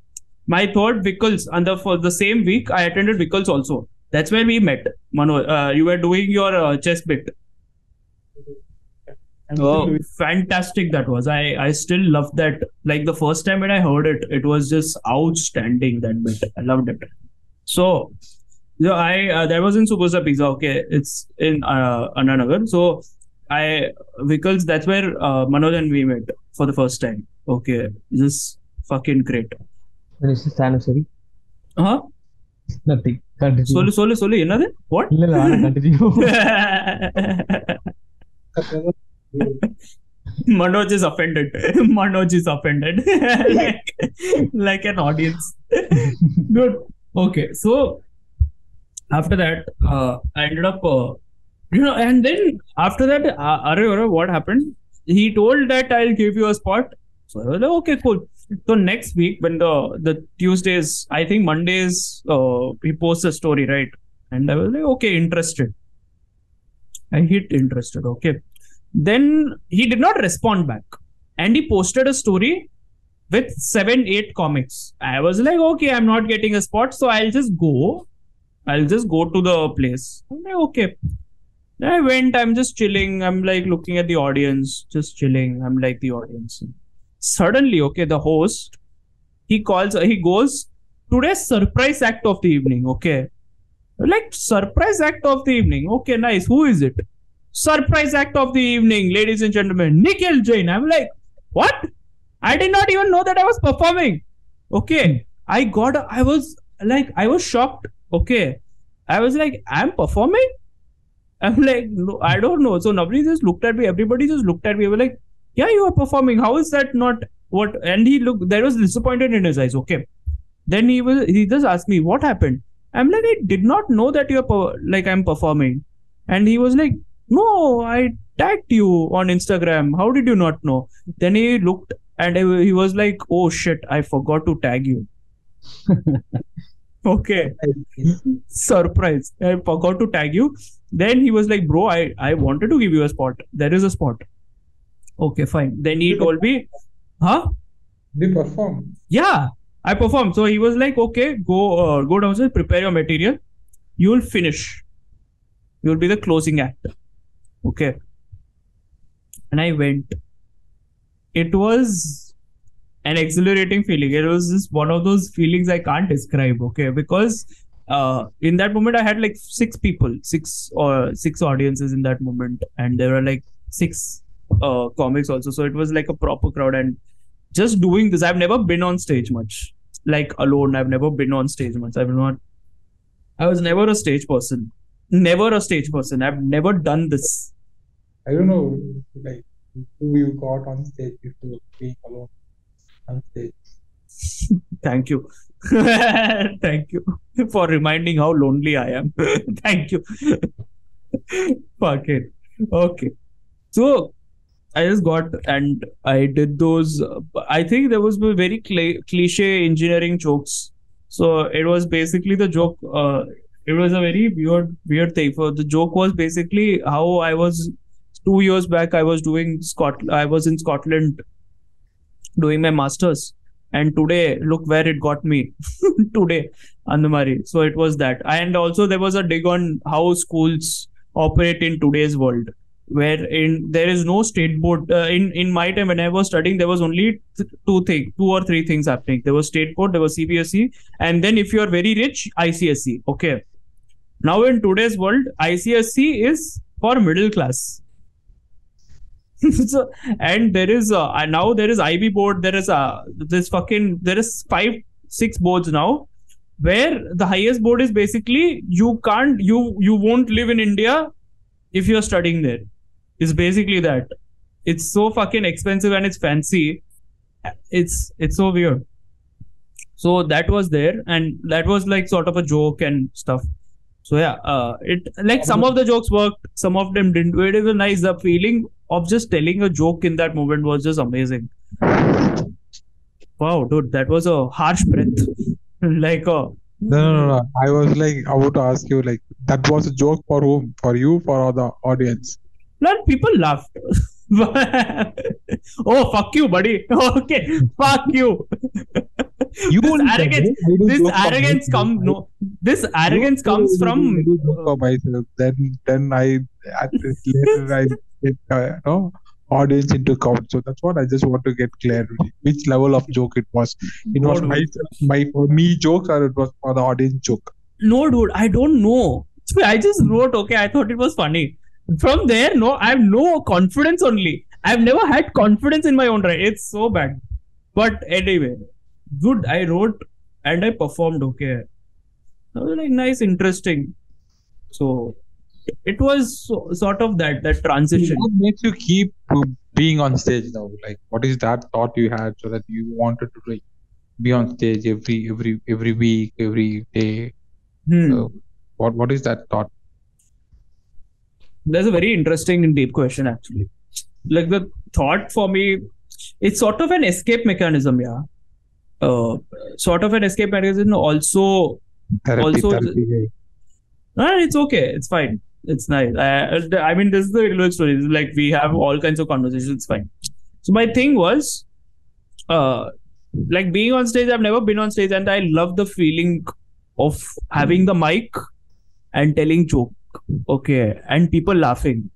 My third Vickles and the for the same week i attended Vickles also. That's where we met Mano uh, you were doing your uh, chess bit. Oh, fantastic that was. I I still love that. Like the first time when I heard it, it was just outstanding that bit. I loved it. So I uh, that was in Superstar Pizza. Okay, it's in uh, Anna Nagar. So I because that's where uh, Manoj and we met for the first time. Okay, just fucking great. What is this anniversary? Huh? Nothing. Continue. சொல்லு சொல்லு சொல்லு என்னது what no. இல்ல *laughs* Manoj is offended. *laughs* Manoj is offended. *laughs* like, like an audience. Good. Okay. So after that, uh, I ended up, uh, you know, and then after that, uh, Are, what happened? He told that I'll give you a spot. So I was like, okay, cool. So next week, when the the Tuesdays, I think Mondays, uh, he posts a story, right? And I was like, okay, interested. I hit interested. Okay. Then he did not respond back. And he posted a story with seven, eight comics. I was like, okay, I'm not getting a spot, so I'll just go. I'll just go to the place. Like, okay. Then I went, I'm just chilling. I'm like looking at the audience, just chilling. I'm like the audience. Suddenly, okay, the host, he calls, he goes, today's surprise act of the evening, okay. Like, surprise act of the evening. Okay, nice. Who is it? Surprise act of the evening, ladies and gentlemen. Nikhil Jain. I'm like, what? I did not even know that I was performing. Okay. I got, I was like, I was shocked. Okay. I was like, I'm performing? I'm like, no, I don't know. So nobody just looked at me. Everybody just looked at me. We were like, yeah, you are performing. How is that not what? And he looked, there was disappointed in his eyes. Okay. Then he was, he just asked me, what happened? I'm like, I did not know that you're like I'm performing. And he was like, No, I tagged you on Instagram. How did you not know? Then he looked and he was like, Oh shit, I forgot to tag you. *laughs* okay. Surprise. I forgot to tag you. Then he was like, Bro, I, I wanted to give you a spot. There is a spot. Okay, fine. Then he told me, Huh? They perform. Yeah, I performed. So he was like, okay, go uh, go downstairs, prepare your material. You will finish. You will be the closing act. Okay. And I went. It was an exhilarating feeling. It was just one of those feelings I can't describe. Okay, because uh, in that moment I had like six people, six or six audiences in that moment, and there were like six uh, comics also. So it was like a proper crowd. And just doing this i've never been on stage much. Like alone i've never been on stage much. I've not i was never a stage person. Never a stage person. I've never done this. I don't know, like who you got on stage were being alone on stage. *laughs* thank you *laughs* thank you for reminding how lonely i am *laughs* thank you fuck it okay so I just got and I did those. I think there was very cli cliche engineering jokes. So it was basically the joke. Uh, it was a very weird, weird thing. For the joke was basically how I was two years back. I was doing Scot. I was in Scotland doing my masters, and today look where it got me. *laughs* today, Andamari. So it was that, and also there was a dig on how schools operate in today's world where in there is no state board uh, in in my time when i was studying there was only th- two things two or three things happening there was state board there was cbse and then if you are very rich icse okay now in today's world icse is for middle class *laughs* so and there is uh, now there is ib board there is uh, this fucking there is five six boards now where the highest board is basically you can't you you won't live in india if you're studying there. It's basically that. It's so fucking expensive and it's fancy. It's it's so weird. So that was there and that was like sort of a joke and stuff. So yeah uh it like some of the jokes worked some of them didn't. It was a nice the feeling of just telling a joke in that moment was just amazing wow dude that was a harsh breath *laughs* like a No, no, no, no. I was like about to ask you, like, that was a joke for whom? For you, for the audience? Lot people laughed. *laughs* oh fuck you, buddy. *laughs* Okay, fuck you. You this arrogance, "I do this arrogance comes no. This arrogance comes from. I do joke for myself. Then, then I at later I uh, know audience into count. So that's what I just want to get clarity. Which level of joke it was? It was my my for me joke or it was for the audience joke. No, dude, I don't know. *laughs* I just wrote. Okay, I thought it was funny. From there, no, I have no confidence. Only I've never had confidence in my own right. It's so bad. But anyway, good. I wrote and I performed. Okay, I was like nice, interesting. So it was so, sort of that that transition. What makes you keep uh, being on stage now? Like, what is that thought you had so that you wanted to like be on stage every every every week, every day? Hmm. Uh, what what is that thought? That's a very interesting and deep question, actually. Like the thought for me, it's sort of an escape mechanism, yeah. Uh, sort of an escape mechanism. Also, Therapy, Also, therapy. Ah, it's okay. It's fine. It's nice. I, I mean, this is the real story. It's like we have all kinds of conversations. It's fine. So my thing was, uh, like being on stage i've never been on stage and i love the feeling of having the mic and telling joke okay and people laughing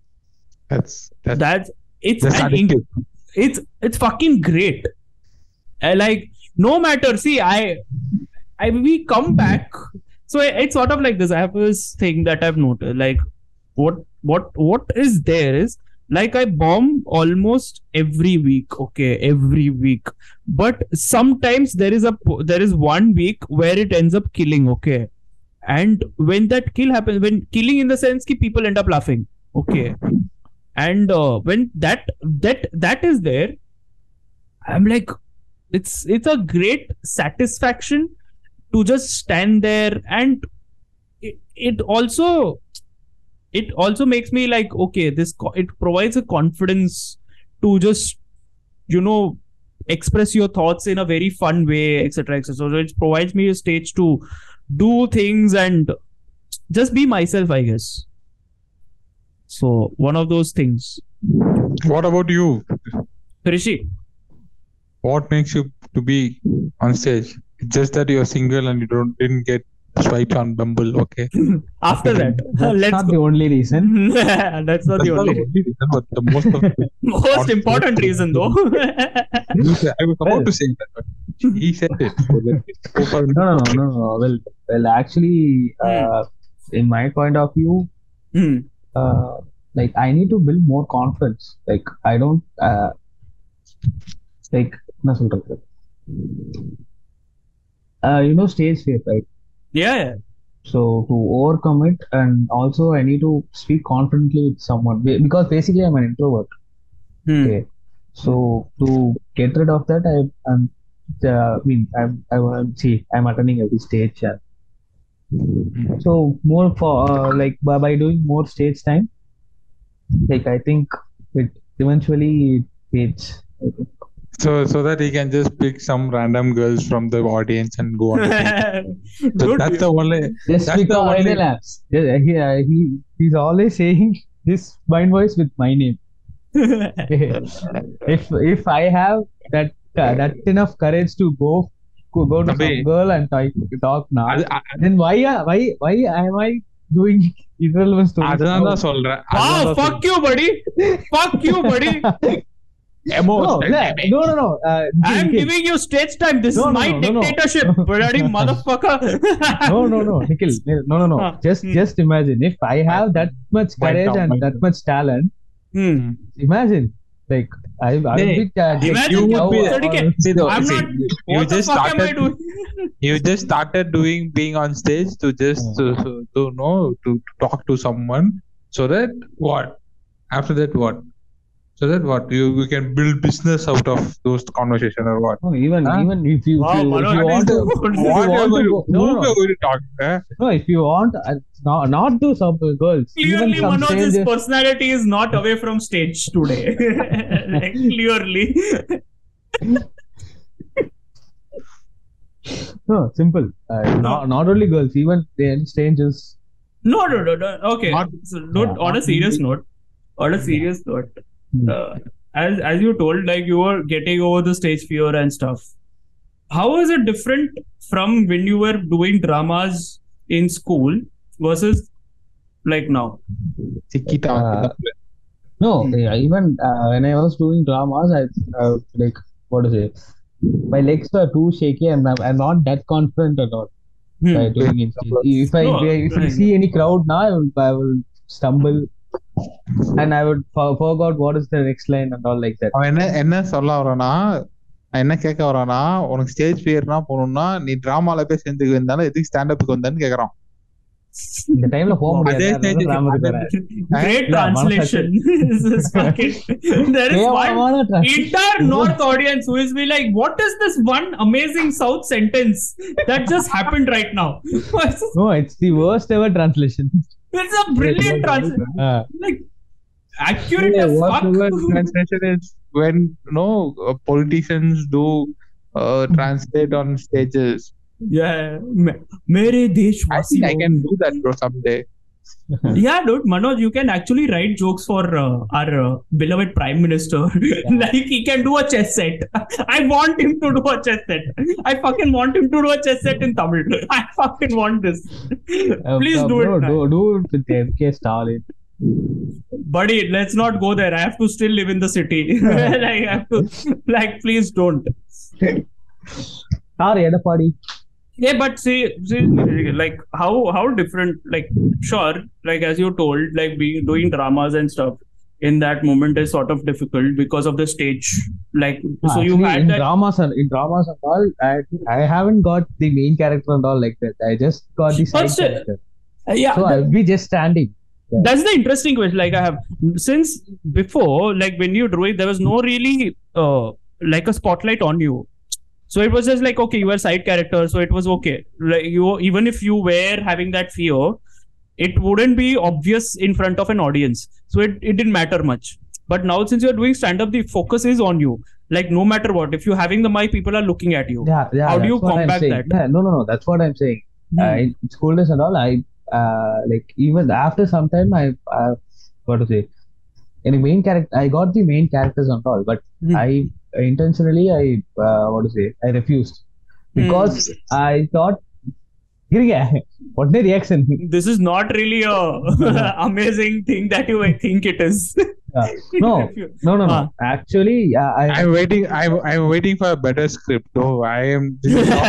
That's that's, that's it's an it's it's fucking great I like no matter see i i we come back so it's sort of like this i have this thing that i've noticed like what what what is there is like i bomb almost every week okay every week. But sometimes there is a there is one week where it ends up killing okay. And when that kill happens when killing in the sense ki people end up laughing okay. And uh, when that that that is there i'm like it's it's a great satisfaction to just stand there and it, it also it also makes me like okay this co- it provides a confidence to just you know express your thoughts in a very fun way etc etc so it provides me a stage to do things and just be myself i guess so one of those things What about you? rishi What makes you to be on stage? It's just that you're single and you don't didn't get swiped on Bumble, okay? *clears throat* after that That's let's not go the only reason. *laughs* that's not That's the not only the only reason, but the most *laughs* of the most important reason though He said- I was about to say that, but he said it. So let me go for No, no, no, no, no. Well, well, actually, uh, in my point of view, Hmm. uh, like I need to build more confidence. Like I don't, uh, like என்ன சொல்றது? Uh, you know, stage fear, right? Yeah, yeah. So to overcome it, and also I need to speak confidently with someone because basically I'm an introvert. Hmm. Okay. So to get rid of that, I, I'm, uh, I mean, I'm, I, I'm, see, I'm attending every stage. And so more for uh, like by, by doing more stage time, like I think it eventually fades. I think. So so that he can just pick some random girls from the audience and go on. *laughs* the stage. So Dude, that's the only Just That's the because I only- relax. Yeah, he, uh, he he's always saying *laughs* this mind voice with my name. *laughs* if if I have that uh, that enough courage to go go, go to Abhi. some girl and talk, talk now, அது- அ- then why uh, why why am I doing irrelevant stories? அதுதான் தான் சொல்றேன் wow, அதுதான் தான் fuck you, buddy. Fuck you, buddy. No, no, no, no. Uh, I'm Nikhil. giving you stage time. This no, is my no, no, dictatorship, *laughs* bloody motherfucker. no, no, no, Nikhil. *laughs* No, no, no. Huh. Just, hmm. just imagine if I have that much courage down, and that much talent. Hmm. Imagine, like I, I would be. Uh, imagine you would be. I'm see, not. You, you just started. *laughs* you just started doing being on stage to just to, to, to know to, to talk to someone so that what after that what so that what you, you can build business out of those conversation or what No, even Huh? even if you, Wow, if you, if you want to, if you want to we go, no, who no, we no, are going to talk eh? no, if you want, uh, not not to some girls, even Clearly, some Manoj's strangers. personality is not away from stage today. *laughs* Like, clearly. No, simple. Uh, not not only girls, even the strangers. No, no, no, no. Okay. Not- so, note, yeah, on a serious really. note, on a serious note, Hmm. Uh, as as you told, like you were getting over the stage fear and stuff. How is it different from when you were doing dramas in school versus like now? Uh, No, Hmm. yeah, even uh, when I was doing dramas, I uh, like what is it? My legs were too shaky, and I'm, I'm not that confident at all Hmm. by doing it. If I No, if I right. see any crowd now, I will, I will stumble, and I would for, forgot what is the next line and all like that. அவன் என்ன என்ன சொல்ல வரானா என்ன கேட்க வரானா உனக்கு stage ஃபியர்னா போகணும்னா நீ டிராமால போய் சேர்ந்துக்கு வந்தாலும் எதுக்கு ஸ்டாண்ட் அப்புக்கு வந்தான்னு கேக்குறான் இந்த டைம்ல போக முடியாது stage- அதனால drama க்கு வரேன். Great Yeah, translation. This is fucking. There is one கேவலமான tra- entire North audience who is be like, "What is this one amazing South sentence that just happened right now?" No, it's the worst ever translation. it's a brilliant translation. Uh, Like accurate Yeah, as what fuck. the translation is when no uh, politicians do uh, *laughs* translate on stages. yeah, me- मेरे I think I देशवासियों can do that bro someday. *laughs* yeah, dude, Manoj, you can actually write jokes for uh, our uh, beloved Prime Minister. *laughs* like he can do a chess set. *laughs* I want him to do a chess set. I fucking want him to do a chess set in Tamil. I fucking want this. Uh, Please uh, do bro, it. Do, do it with MK Stalin. Buddy, let's not go there. I have to still live in the city. like, I have to, like, please don't. Or Edapadi. Yeah, but see, see, like how how different? Like, sure, like as you told, like being doing dramas and stuff in that moment is sort of difficult because of the stage. Like, so you Actually, had in that. dramas and in dramas and all, I, I haven't got the main character and all like that. I just got the side still, character. Uh, yeah, So I'll be just standing. that's the interesting question. Like, I have since before, like when you drew it, there was no really uh like a spotlight on you. So it was just like okay, you were side character, so it was okay. Like you, even if you were having that fear, it wouldn't be obvious in front of an audience. So it, it didn't matter much. But now since you're doing stand up, the focus is on you. Like no matter what, if you're having the mic, people are looking at you. Yeah, yeah. How do you combat that? Yeah, no, no, no. That's what I'm saying. Uh, Hmm. in school days and all, I uh, like even after some time, I uh, what to say. In the main character, I got the main characters and all, but Hmm. I intentionally, I uh, what to say, I refused because I thought, here, *laughs* what the reaction? This is not really a *laughs* amazing thing that you think it is. Yeah. *laughs* No, no, no, no. Ah. Actually, uh, I I'm waiting. I'm I'm waiting for a better script. No, I am. This is not,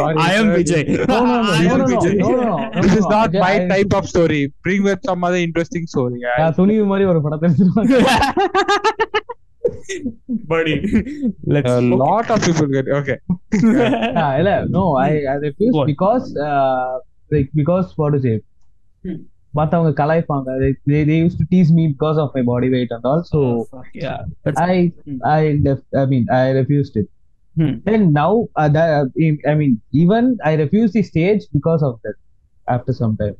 Sorry, I am sir. Vijay. no, no, no, I no, am no, no, Vijay. no, no, no, this no, is not I- my I- type of story. Bring with some other interesting story. I- நான் துணிவு மாதிரி ஒரு படத்தை எடுத்துருவாங்க Buddy, let's. a okay. lot of people get okay. *laughs* Ah, இல்ல, no I I refused What? because uh, like because what to say Hmm. மத்தவங்க கலாய்ப்பாங்க Like, they, they used to tease me because of my body weight and all so Oh, fuck, yeah. That's, I Hmm. I def- I mean I refused it Hmm. and now uh, that, I mean even I refused the stage because of that after some time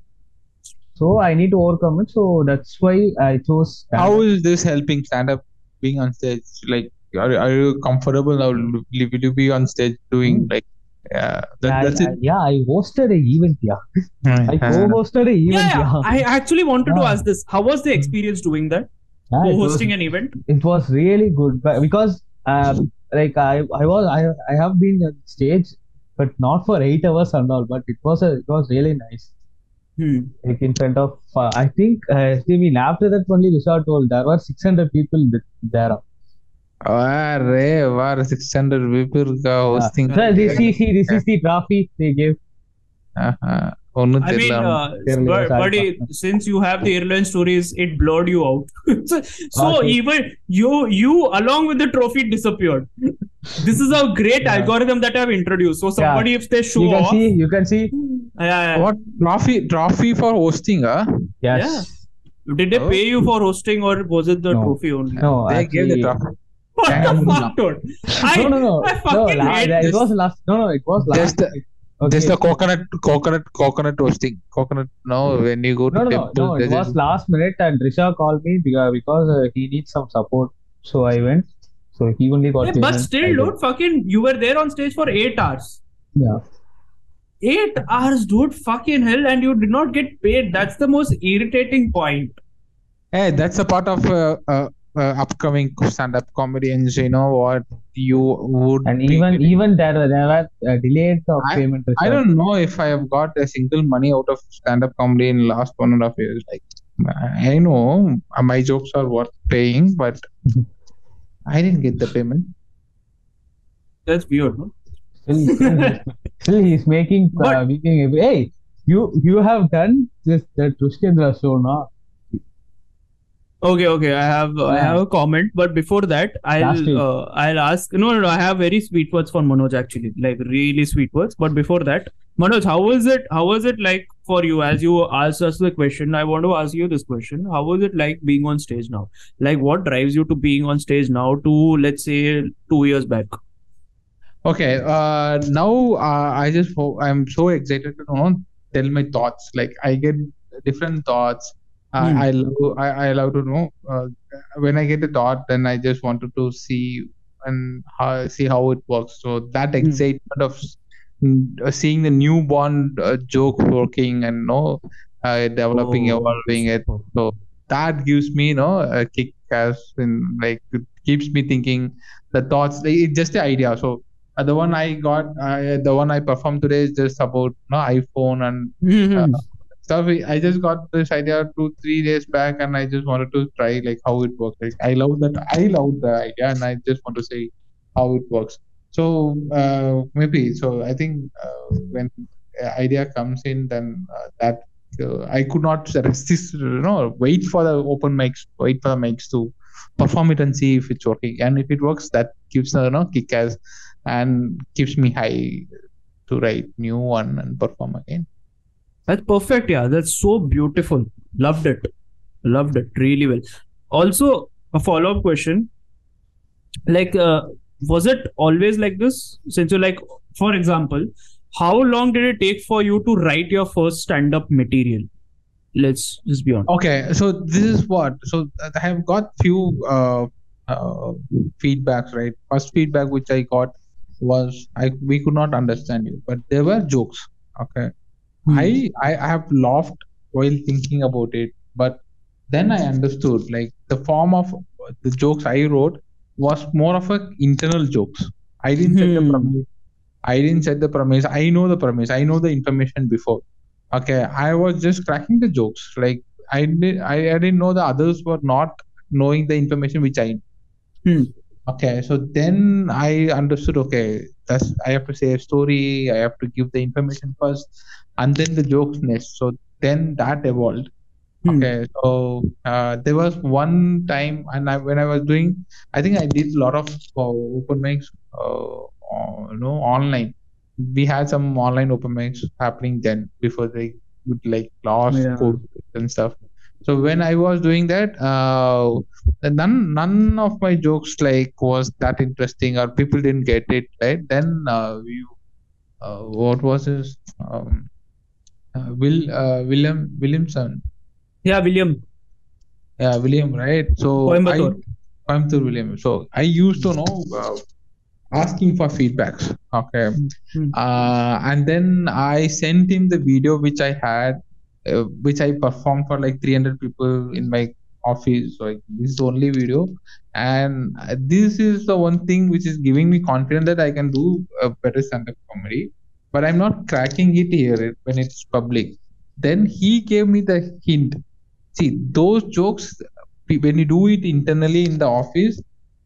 so I need to overcome it so that's why I chose stand-up. How is this helping stand up Being on stage? Like, are, are you comfortable now? Will will you be on stage doing like, yeah, that, yeah, that's I, it. yeah I hosted a event yeah I Uh, co-hosted a event yeah, yeah, yeah. I actually wanted to ask this. How was the experience doing that? Yeah, it was- hosting an event? it was really good but because um, like I I was I I have been on stage but not for eight hours and all but it was a it was really nice Hmm. Like in front of, uh, I think, uh, I mean, after that only Vishal told there were 600 people there. Array, were 600 people hosting. This is, this is the trophy they gave. Uh-huh. I mean, uh, but, but it, since you have the airline stories, it blurred you out. *laughs* so, so even you, you along with the trophy disappeared. *laughs* this is a great yeah. algorithm that I've introduced. So somebody, yeah. if they show you can off, see, you can see yeah, yeah. What trophy? Trophy for hosting? Huh? yes Yeah. did they pay you for hosting or was it the No. trophy only? no They gave the actually- trophy. What the Damn. fuck, dude? I, no no no I no fucking la- hate it this. was last no no it was last Just the- okay. Just the coconut, coconut, coconut toasting. Coconut. No, when you go to No, no, no, temple, no. It there was is- last minute, and Risha called me because, because uh, he needs some support. So I went. So he only got. Yeah, but payment. still, I dude, fucking, you were there on stage for eight hours. Yeah. Eight hours, dude, fucking hell, and you did not get paid. That's the most irritating point. Hey, that's a part of uh, uh, uh, upcoming stand-up comedians. You know what? You would. And even getting- even there were there were uh, delayed of I- payment. I don't know if I have got a single money out of stand-up comedy in last one and a half years. Like, I know my jokes are worth paying, but *laughs* I didn't get the payment. That's weird, no? Still, still, he's- still he's making uh, making. Hey, you you have done this the Tushkendra show now. Okay, okay. I have I Yeah. have a comment, but before that, I'll uh, I'll ask. No, no, no. I have very sweet words for Manoj actually, like really sweet words. But before that, Manoj, how was it? How was it like for you? As you asked us the question, I want to ask you this question: How was it like being on stage now? Like, what drives you to being on stage now? To let's say two years back. Okay. Uh, now uh, I just ho- I'm so excited to know tell my thoughts. Like I get different thoughts. Uh, Hmm. I love I, I love to know uh, when I get a thought, then I just wanted to see and how, see how it works. So that excitement of mm, uh, seeing the newborn uh, joke working and you know uh, developing, Oh, evolving it. So that gives me you know a kick as in like it keeps me thinking the thoughts. It's just the idea. So uh, the one I got, uh, the one I performed today is just about you know, iPhone and Mhm. stuff. I just got this idea two, three days back, and I just wanted to try like how it works. Like I love that. I love the idea, and I just want to say how it works. So uh, maybe so. I think uh, when uh, idea comes in, then uh, that uh, I could not resist. You know, wait for the open mics, wait for the mics to perform it and see if it's working. And if it works, that gives you know kick ass and keeps me high to write new one and perform again. That's perfect. Yeah, that's so beautiful. Loved it. Loved it really well. Also, a follow up question like, uh, was it always like this? Since you like, for example, how long did it take for you to write your first stand up material? Let's just be honest. Okay, so this is what. So I have got few uh, uh, feedbacks. Right, first feedback which I got was I we could not understand you, but there were jokes. Okay, Hmm. I I have laughed while thinking about it, but then I understood like the form of the jokes I wrote was more of a internal jokes. I didn't set the Hmm. premise. I didn't set the premise. I know the premise. I know the information before. Okay, I was just cracking the jokes. Like I did. I, I didn't know the others were not knowing the information which I. Hmm. Okay, so then I understood. Okay, that's I have to say a story. I have to give the information first, and then the jokes next. So then that evolved. Hmm. Okay, so uh, there was one time, and I, when I was doing, I think I did a lot of uh, open mics, uh, uh, you know, online. We had some online open mics happening then before they would like lost Yeah. And stuff. So when I was doing that, uh, none none of my jokes like was that interesting or people didn't get it. Right then, uh, you, uh, what was his um, uh, Will uh, William Williamson Yeah, William. yeah, William, right? So Coimbatore. I, Coimbatore William. So I used to know uh, asking for feedbacks. Okay, Hmm. uh, and then I sent him the video which I had, uh, which I performed for like 300 people in my office. So like, this is the only video, and uh, this is the one thing which is giving me confidence that I can do a better stand-up comedy. But I'm not cracking it here when it's public. Then he gave me the hint see those jokes when you do it internally in the office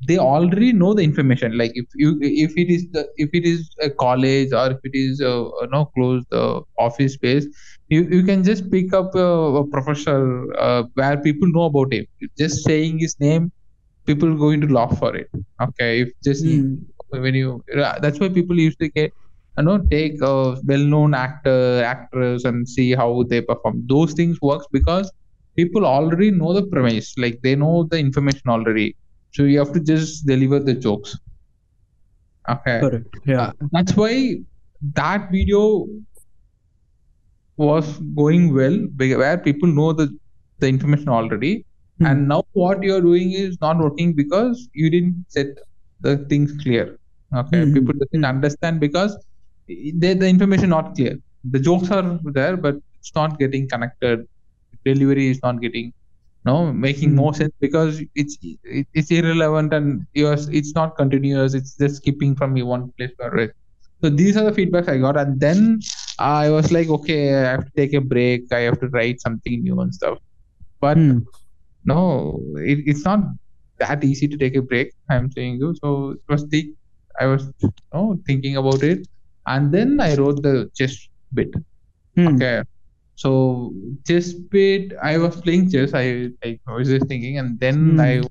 they already know the information like if you if it is the if it is a college or if it is a, a no closed uh, office space you, you can just pick up a, a professor uh, where people know about him. Just saying his name people are going to laugh for it. Okay if just Hmm. when you that's why people used to get you know take a well-known actor actress and see how they perform. Those things works because people already know the premise. Like they know the information already. So you have to just deliver the jokes. Okay. Correct. Yeah. Uh, that's why that video was going well where people know the the information already. Hmm. and now what you're doing is not working because you didn't set the things clear. Okay? Mhm. people didn't understand because they, the information not clear. The jokes are there but it's not getting connected. Delivery is not getting no making Hmm. more sense because it's it, it's irrelevant and yours it's not continuous. It's just skipping from one place to another. So these are the feedbacks i got. And then i was like okay i have to take a break. I have to write something new and stuff. But Hmm. no it, it's not that easy to take a break i'm saying. You so it was the i was no thinking about it. And then i wrote the chess bit. Hmm. okay. So chess bit i was playing chess. I, I was just thinking. And then Hmm. i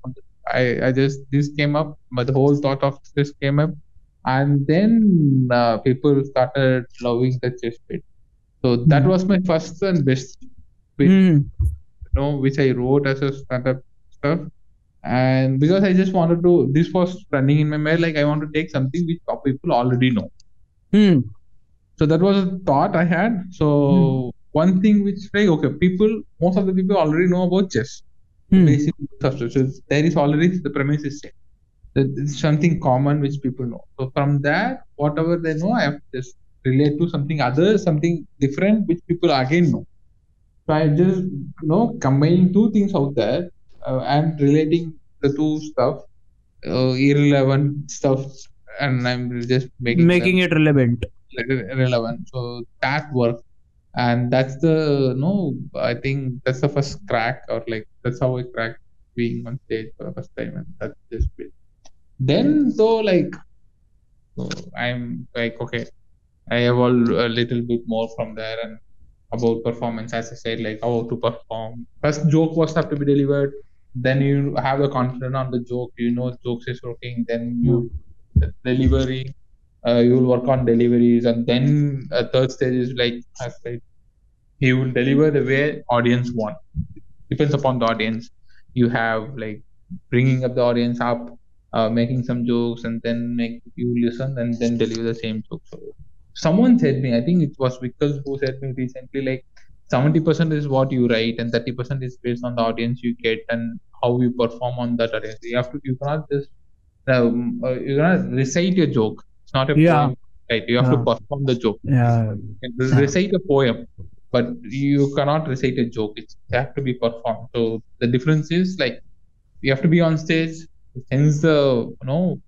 i i just this came up. But the whole thought of this came up and then uh, people started loving the chess bit so that Hmm. was my first and best bit Hmm. you know, which I wrote as a stand-up stuff. And because I just wanted to, this was running in my mind, like I want to take something which people already know. Hmm. So that was a thought I had. So one thing which like okay, people, most of the people already know about chess, Hmm. basic stuff. So there is already the premise is same. It's something common which people know. So from that, whatever they know, I have to just relate to something other, something different, which people again know. So I just you know combining two things out there uh, and relating the two stuff, uh, irrelevant stuff, and I'm just making Making it relevant. relevant. So that works, and that's the no. I think that's the first crack, or like that's how I cracked being on stage for the first time, and that's just. Then though, like I'm like okay, I evolved a little bit more from there and about performance as I said, like how to perform. First joke was have to be delivered. Then you have the confidence on the joke. You know jokes is working. Then you the delivery. Uh, you will work on deliveries, and then a third stage is like I said, you will deliver the way audience want. Depends upon the audience. You have like bringing up the audience up, uh, making some jokes, and then make you listen, and then deliver the same joke. So someone said me, I think it was Vickers who said me recently, like 70% is what you write and 30% is based on the audience you get and how you perform on that audience. You have to, you cannot just, um, uh, you cannot recite your joke. It's not a Yeah. poem, right? You have to perform the joke. Yeah. Recite a poem, but you cannot recite a joke. It's, it have to be performed. So the difference is like, you have to be on stage, hence the, you know,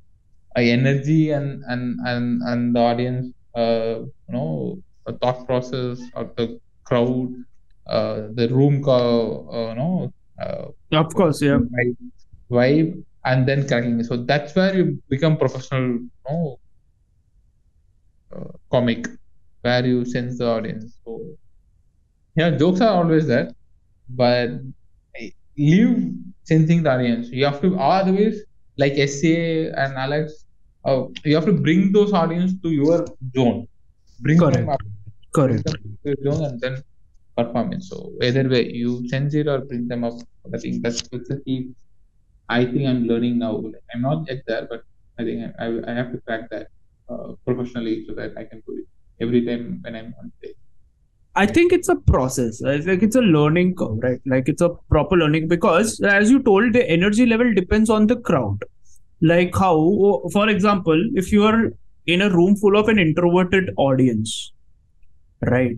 energy and and and and the audience uh, you know the thought process of the crowd uh, the room co- uh, you know uh, Of course, yeah. vibe, vibe and then cracking so that's where you become professional you know uh, comic where you sense the audience so yeah jokes are always there but leave sensing the audience. You have to otherwise like SA and Alex uh, you have to bring those audience to your zone. Bring them Correct. up Correct. them to your zone and then perform it. So either way you sense it or bring them up I think that's, that's the key. I think I'm learning now. I'm not yet there but I think I, I, I have to crack that uh, professionally so that I can do it every time when I'm on stage I think it's a process. I think it's a learning curve, right? Like it's a proper learning because, as you told, the energy level depends on the crowd. Like how, for example, if you are in a room full of an introverted audience, right?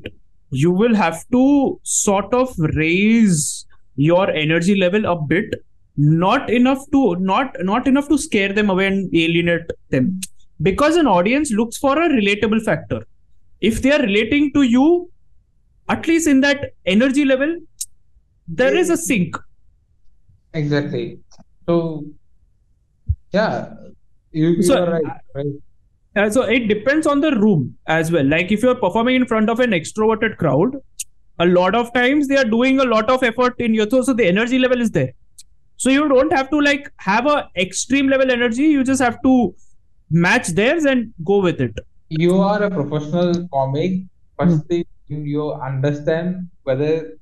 You will have to sort of raise your energy level a bit, not enough to not not enough to scare them away and alienate them, because an audience looks for a relatable factor. If they are relating to you at least in that energy level there is a sync Exactly. So, yeah, you, you So, are right. right. Uh, so it depends on the room as well like if you're performing in front of an extroverted crowd a lot of times they are doing a lot of effort in your so, the energy level is there so you don't have to like have a extreme level energy you just have to match theirs and go with it You are a professional comic. First thing you, you understand whether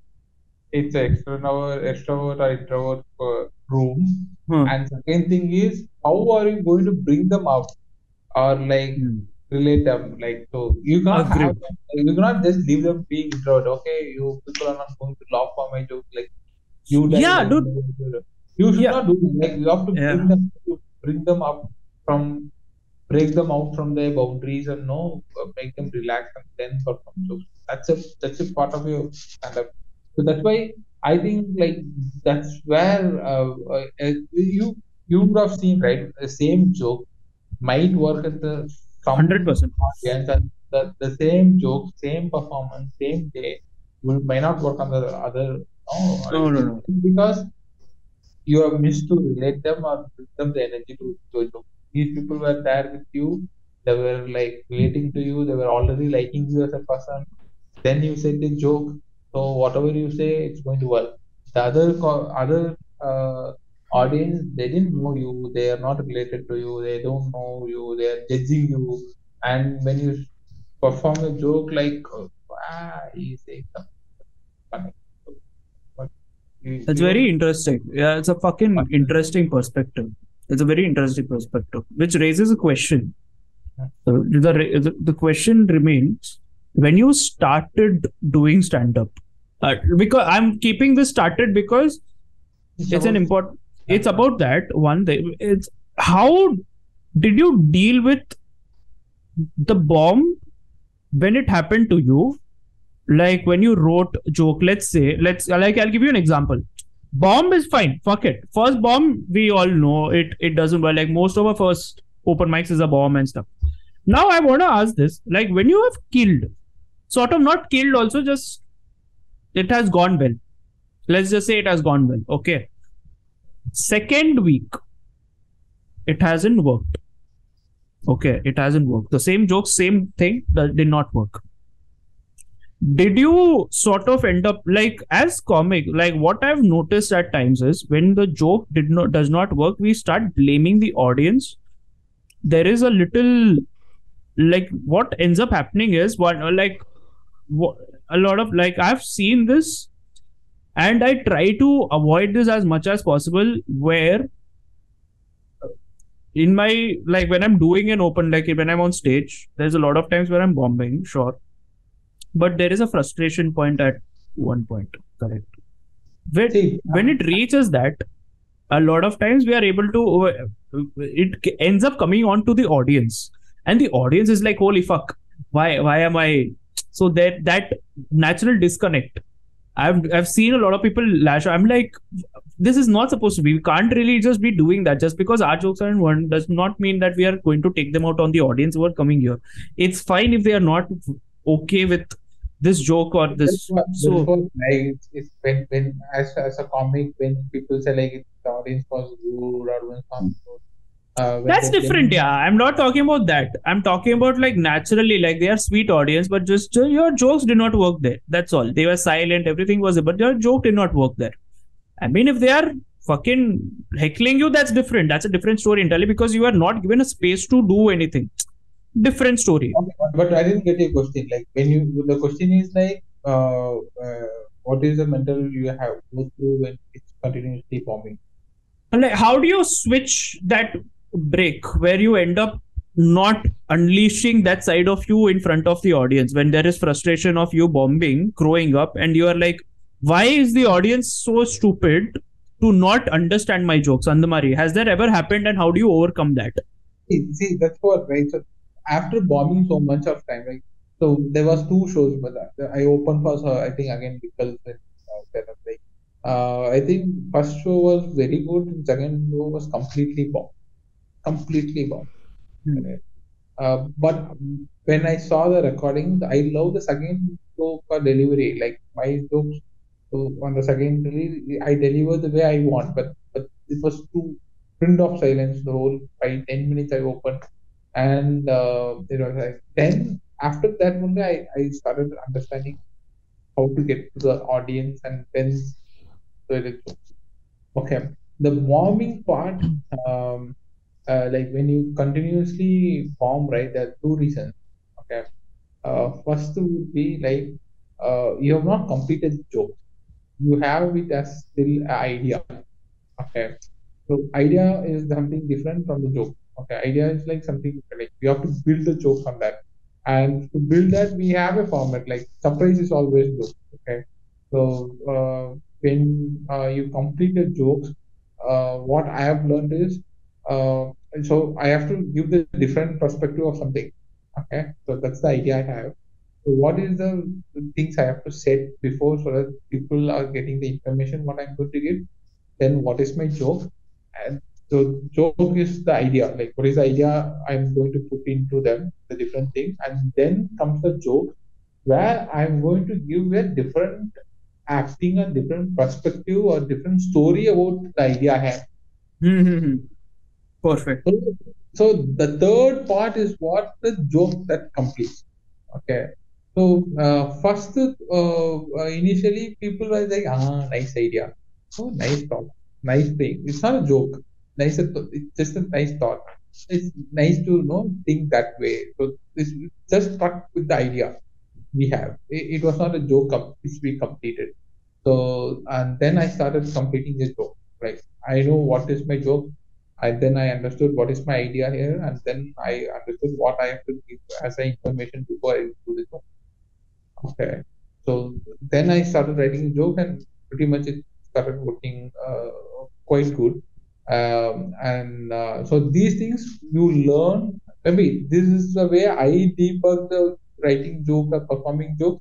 it's an extrovert, extrovert or introvert uh, room. Hmm. And second thing is how are you going to bring them out or like Hmm. relate them? Like so you cannot Agreed. have them, you cannot just leave them being introvert. Okay, you people are not going to laugh for my joke. Like you Yeah, like- dude. You should Yeah. not do it. Like you have to Yeah. bring them to bring them up from break them out from their boundaries and no make them relax and then perform. So that's a that's a part of your stand up. So that's why I think like that's where uh, uh, you you would have seen right the same joke might work at the 100%. audience and the, the same joke, same performance, same day will may not work on the other no, No, no, no. because you have missed to relate them or give them the energy to, to a joke. These people were there with you, they were like relating to you, they were already liking you as a person. Then you said the joke, so whatever you say, it's going to work. The other co- other uh, audience, they didn't know you, they are not related to you, they don't know you, they are judging you. And when you perform a joke like, oh, ah, something funny. It's very interesting. Yeah, it's a fucking interesting perspective. It's a very interesting perspective, which raises a question. So the, the the question remains: when you started doing stand up, uh, because I'm keeping this started because it's an important. It's about that one thing. It's how did you deal with the bomb when it happened to you, like when you wrote joke, let's say, let's like I'll give you an example. Bomb is fine. Fuck it. First bomb, we all know it. It doesn't work. Like most of our first open mics is a bomb and stuff. Now I want to ask this: like when you have killed, sort of not killed, also just it has gone well. Let's just say it has gone well. Okay. Second week, it hasn't worked. Okay, it hasn't worked. The same joke, same thing did not work. Did you sort of end up like as comic? Like what I've noticed at times is when the joke did not does not work, we start blaming the audience. There is a little like what ends up happening is one like a lot of like I've seen this and I try to avoid this as much as possible where in my like when I'm doing an open like when I'm on stage, there's a lot of times where I'm bombing, sure. But there is a frustration point at one point, correct. When, See, when it reaches that, a lot of times we are able to uh, it ends up coming on to the audience. And the audience is like, holy fuck, why why am I so that that natural disconnect I've I've seen a lot of people lash. I'm like, this is not supposed to be. We can't really just be doing that. Just because our jokes are in one does not mean that we are going to take them out on the audience who are coming here. It's fine if they are not okay with this joke or this. What, So like, it's, it's when, when as, as a comic, when people say like the audience was rude or when some uh, that's different. Yeah, I'm not talking about that. I'm talking about like naturally, like they are sweet audience, but just uh, your jokes did not work there. That's all. They were silent. Everything was, but your joke did not work there. I mean, if they are fucking heckling you, that's different. That's a different story entirely because you are not given a space to do anything. Different story. But I didn't get your question. Like when you the question is like uh, uh what is the mental you have go through when it's continuously bombing? Like, how do you switch that break where you end up not unleashing that side of you in front of the audience. When there is frustration of you bombing growing up and you are like why is the audience so stupid to not understand my jokes? Andamari has that ever happened and how do you overcome that? See, see, that's what right. So after bombing so much of time, like so there was two shows, but I opened for uh, I think again because uh, kind of like uh, I think first show was very good, second show was completely bomb, completely bomb. Hmm. Uh, but when I saw the recording, I love the second show for delivery. Like my jokes on the second release, I deliver the way I want, but but it was too print of silence the whole 10 minutes I opened, and uh, it was like then after that only I, I started understanding how to get to the audience and then so okay the warming part um uh, like when you continuously form right there are two reasons okay? Uh, first would be like uh, you have not completed the joke you have it as still an idea okay? So idea is something different from the joke okay? Idea is like something like you have to build the joke from that. And to build that we have a format like surprise is always good okay? So uh, when uh, you complete the jokes uh, what i have learned is uh, so i have to give the different perspective of something. Okay? So that's the idea i have. So what is the things i have to set before so that people are getting the information what i'm going to give? Then what is my joke? And so joke is the idea. Like what is the idea i'm going to put into them the different things? And then comes the joke where i'm going to give a different acting a different perspective or different story about the idea i have hmm, hmm, hmm. Perfect so, the third part is what the joke that completes. Okay. So uh, first, uh, uh, initially people were like, ah, nice idea. Oh, nice thought. Nice thing. It's not a joke. Nice. It's just a nice thought. It's nice to you know think that way. So this just stuck with the idea we have. It, it was not a joke which we completed. So and then I started completing the joke. Like I know what is my joke and then I understood what is my idea here, and then I understood what I have to give as an information before I do the joke. Okay, so then I started writing joke, and pretty much it started working uh, quite good. Um, and uh, so these things you learn. Maybe this is the way I debug the writing joke or performing joke.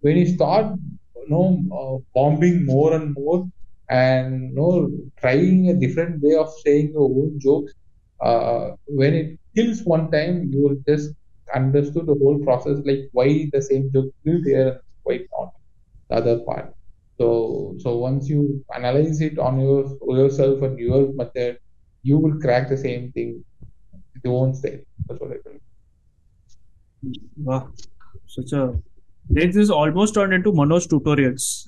When you start, you know, uh, bombing more and more, and you know, trying a different way of saying your own jokes, uh, when it kills one time, you will just understood the whole process, like why the same joke will there, why not the other part. So, so once you analyze it on your yourself and your method, you will crack the same thing. It won't stay. That's what I believe. Wow, such a this is almost turned into Manoj tutorials.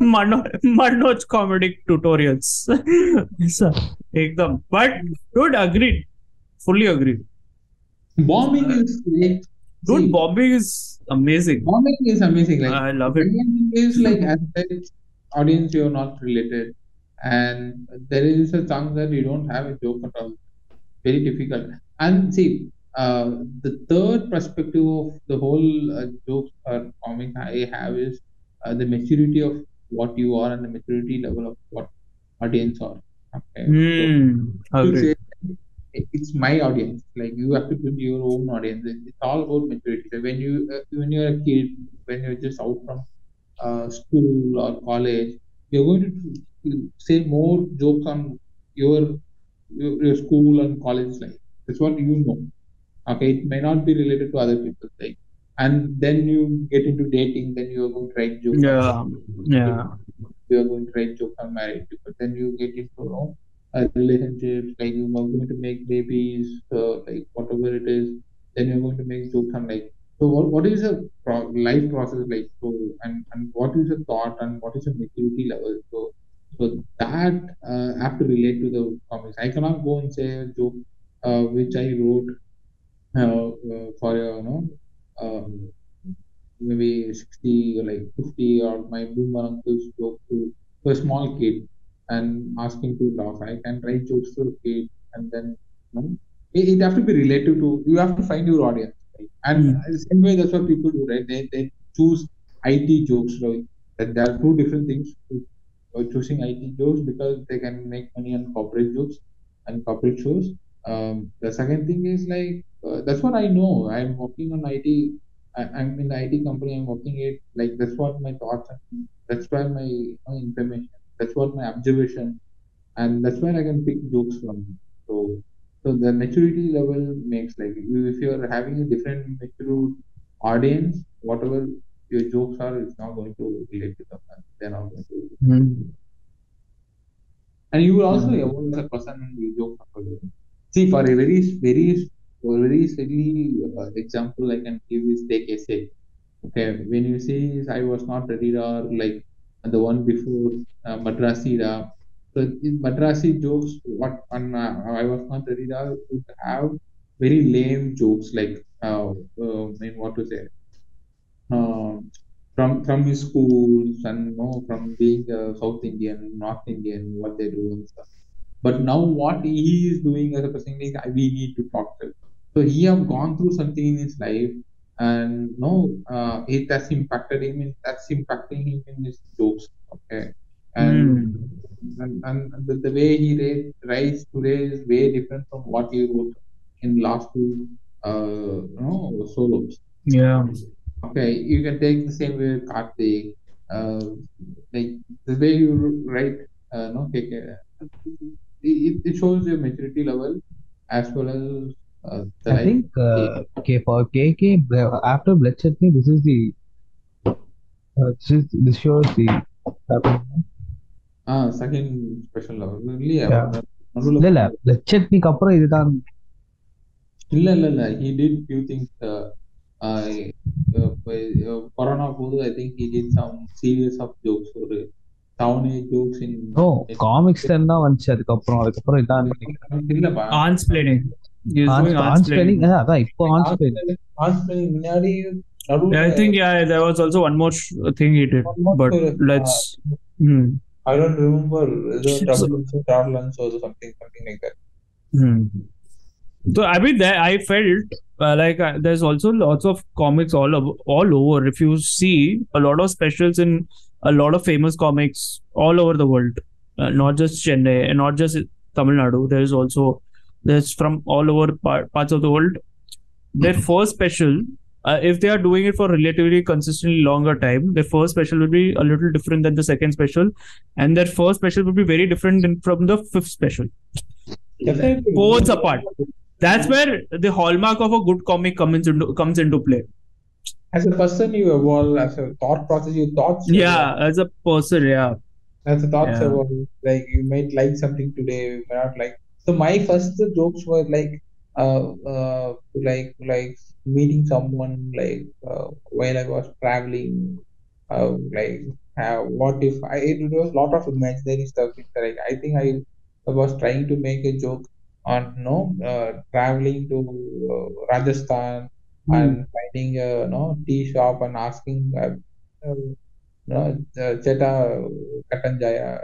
Mano, *laughs* Manoj comedic tutorials. sir, ekdam. But dude, agreed. Fully agreed. Bombing is like Dude, see, bombing is amazing. bombing is amazing. Like I love it. Bombing is like as I audience you're not related, and there is a chance that you don't have a joke at all. Very difficult. And see, uh, the third perspective of the whole uh, jokes or comic I have is uh, the maturity of what you are and the maturity level of what audience are. Okay. So, Hmm. you Agreed. say it's my audience like you have to build your own audience it's all about maturity so when you uh, when you're a kid when you're just out from uh, school or college you're going to say more jokes on your your, your school and college life that's what you know okay it may not be related to other people's life and then you get into dating then you're going to write jokes Yeah. Yeah. you are going to write jokes on married people. Then you get into you know, a relationship, like you are going to make babies, uh, like whatever it is. Then you're going to make jokes on like so. What, what is a pro- life process like? So and and what is a thought and what is a maturity level? So so that uh, have to relate to the comics. I cannot go and say a joke uh, which I wrote for a, you know. Um, maybe 60 or like 50 or my boomer uncles joke to, to a small kid and ask him to laugh. I can write jokes to a kid and then you know, it, it have to be related to you have to find your audience. Right? And Mm. the same way that's what people do, right? They, they choose IT jokes, right? That there are two different things. Uh, choosing IT jokes because they can make money on corporate jokes and corporate shows. Um, the second thing is like uh, that's what I know. I'm working on IT I, I'm in the IT company. I'm working it like that's what my thoughts. Are. That's where my, my information. That's what my observation, and that's where I can pick jokes from. So, so the maturity level makes like if you're having a different mature audience, whatever your jokes are, it's not going to relate to them. and They're not going to. Hmm. And you will also evolve as a person you joke. See, for a very, very, a very silly uh, example, I can give is take SA. Okay, when you say I was not ready or like the one before uh, so in Madrasi jokes, what on uh, I was not ready would have very lame jokes like uh, uh, I mean what to say uh, from from his schools and you know from being a South Indian, North Indian, what they do and stuff. But now what he is doing as a person is we need to talk to. So he have gone through something in his life, and no, uh, it has impacted him. In, that's impacting him in his jokes. Okay, and Hmm. and, and the, the way he write, writes today is way different from what he wrote in last two uh, know, solos. Yeah. Okay, you can take the same way with Karthik. Uh, like the way you write, uh, no, take, uh, it, it shows your maturity level as well as Uh, I, I think uh, okay for KK after Blood Chutney, this is the uh, this is this shows the ah second special only yeah. இல்ல இல்ல. லட்சத்னிக்கு அப்புறம் இதுதான். இல்ல இல்ல இல்ல. He did few things corona போது I think he did some series of jokes ஒரு டவுனே ஜோக்ஸ் இன் நோ காமிக்ஸ் தான் வந்துச்சு. அதுக்கு அப்புறம் அதுக்கு அப்புறம் இதான் இல்ல ஆன்ஸ்பிளேனிங் doing ஆன்ஸ்பிளைனிங் ansplaining. அதான் இப்போ ஆன்ஸ்பிளைனிங் ஆன்ஸ்பிளைனிங் முன்னாடி நடுவுல Yeah, I think yeah, there was also one more sh- thing he did, One more but thing, let's. Hmm. I don't remember the So- double travelers or something something like that. Hmm. So I mean, there I felt uh, like uh, there's also lots of comics all over, all over. If you see a lot of specials in a lot of famous comics all over the world, uh, not just Chennai and not just Tamil Nadu. There's also there's from all over par- parts of the world. Their first special uh, if they are doing it for relatively consistently longer time, their first special will be a little different than the second special, and their first special will be very different than from the fifth special. Poles apart. That's where the hallmark of a good comic comes into comes into play. As a person, you evolve. As a thought process, your thoughts. Yeah, as a person, yeah. As a thoughts Yeah. evolve. Like you might like something today, you may not like. So my first jokes were like, uh, uh, like like meeting someone like uh, while I was traveling. Uh, like, uh, what if I? It was a lot of imaginary stuff. Like I think I, I was trying to make a joke on no uh, traveling to uh, Rajasthan and finding a no tea shop and asking uh, uh, no uh, Cheta Katanjaya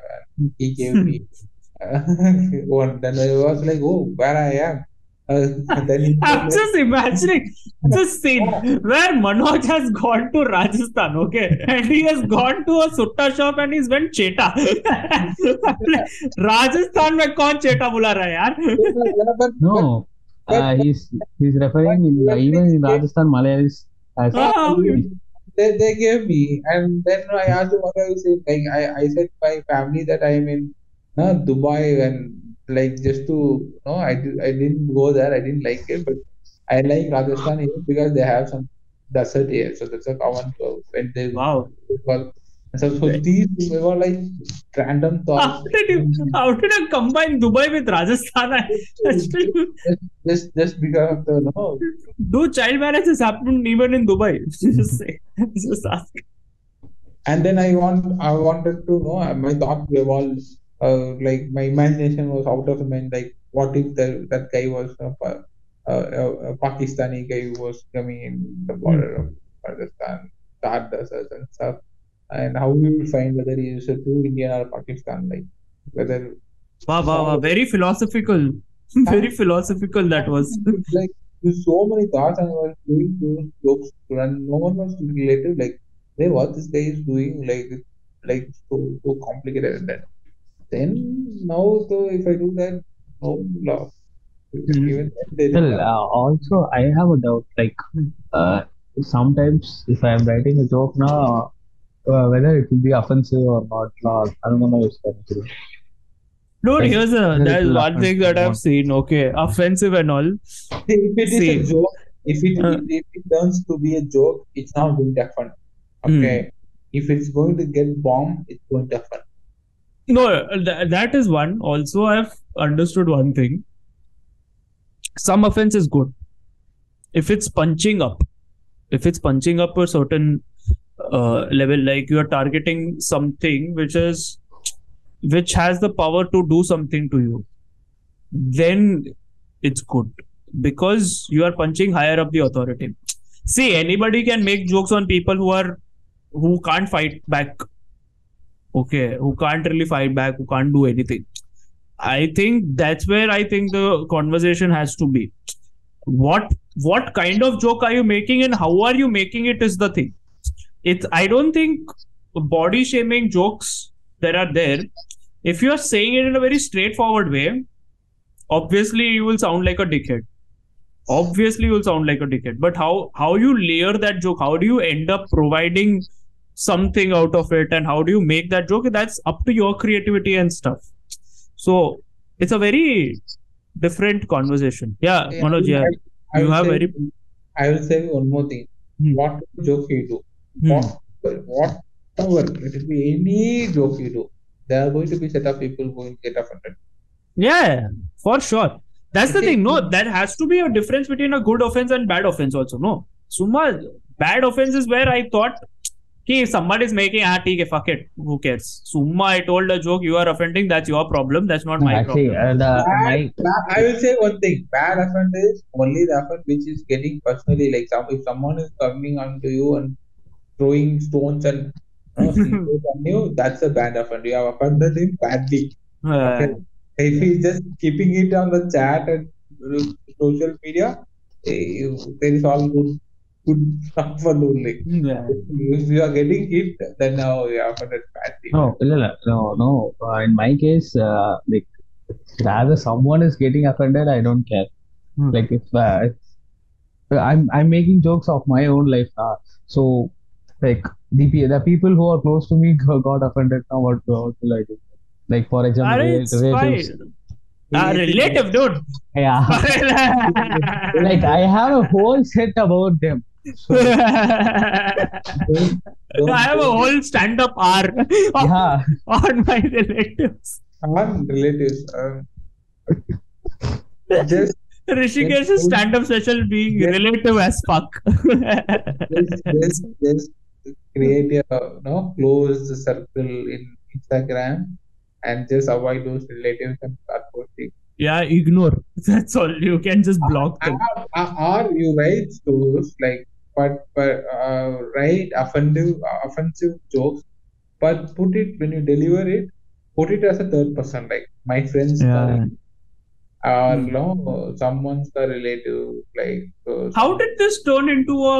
he gave me uh, *laughs* *laughs* one then I was like oh where I am *laughs* uh, then he I'm *laughs* said, just imagining the scene where Manoj has gone to Rajasthan, okay, and he has gone to a sutta shop and he's went cheta. Rajasthan में कौन चेटा बुला रहा है यार Yeah, but, No, uh, he's he's referring in, even in Rajasthan Malayalis as Ah, they, they gave me and then I asked him what I was saying like I, I said my family that I am in uh, Dubai and like just to no I, did, I didn't go there I didn't like it but I like Rajasthan here because they have some desert here so that's a common uh, when they wow. well, so, so these were like random how thoughts did you how did you combine Dubai with Rajasthan? I, just, just just because of the no. Do child marriages happen even in Dubai? *laughs* Just say just ask. And then I want I wanted to know my thought evolved uh, like my imagination was out of mind. Like what if the, that guy was a, a, a Pakistani guy who was coming in the border of Pakistan Thar deserts and stuff. And how we will find whether he is a true Indian or Pakistan like whether wow wow wow. Very philosophical. *laughs* Very philosophical that was. *laughs* Like there's so many thoughts and I was doing those jokes and no one was related. Like hey what this guy is doing? Like like so so complicated and that then now so if I do that no laugh even then Well, uh, also I have a doubt. Like, uh, sometimes if I am writing a joke now, uh, whether it will be offensive or not, uh, I don't know if it's true. Dude, Like, here's a there is one thing that I've seen. Okay, offensive and all. *laughs* if it is See. a joke if it, Uh. if it turns to be a joke it's not going to happen okay if it's going to get bombed it's going to happen No, th- that is one. Also, I've understood one thing. Some offense is good if it's punching up. If it's punching up a certain uh, level, like you are targeting something which is which has the power to do something to you, then it's good because you are punching higher up the authority. See, anybody can make jokes on people who are who can't fight back okay who can't really fight back who can't do anything. I think that's where i think the conversation has to be. What what kind of joke are you making and how are you making it is the thing. It's i don't think body shaming jokes that are there if you are saying it in a very straightforward way obviously you will sound like a dickhead. Obviously you will sound like a dickhead. But how how you layer that joke how do you end up providing something out of it and how do you make that joke? That's up to your creativity and stuff. So it's a very different conversation. Yeah Yeah, manoj yeah. I, I you will have say, very I will say one more thing. Hmm. What joke you do, Hmm. what, whatever, it will be any joke you do, there are going to be set of people who will get offended. yeah for sure. That's the thing. No there has to be a difference between a good offense and bad offense also no? Summa bad offense is where i thought Ki if somebody is making ah theek hai, fuck it who cares summa i told a joke you are offending that's your problem that's not my Actually, problem uh, the, Bad, my I will say one thing. Bad offense is only the offense which is getting personally. Like some, if someone is coming onto you and throwing stones and you know, *laughs* on you, that's a bad offense. You have offended him badly. Uh, Okay. If he's just keeping it on the chat and uh, social media, eh, there is all good, good for only. yeah. If you are getting hit, then now you are offended badly. no, no, no. Uh, in my case, uh, like rather someone is getting offended, I don't care. Hmm. Like if uh, I'm I'm making jokes of my own life now. So like the the people who are close to me *laughs* got offended. Now what, what will I do? Like for example, Are rel- it's relatives. Ah, relative, dude. Yeah. *laughs* like I have a whole set about them. *laughs* Don't- I have a whole stand-up R on, *laughs* yeah, on my relatives. on relatives. Um, *laughs* just, Hrishikesh's stand-up session being Yes. relative as fuck. just, just, just create a no closed circle in Instagram and just avoid those relatives and start posting. yeah, ignore. That's all. You can just block ah, them. Ah, ah, or, or you write those like but but uh, write offensive offensive jokes, but put it when you deliver it, put it as a third person like my friends Yeah. or you know someone's the relative like uh, How did this turn into a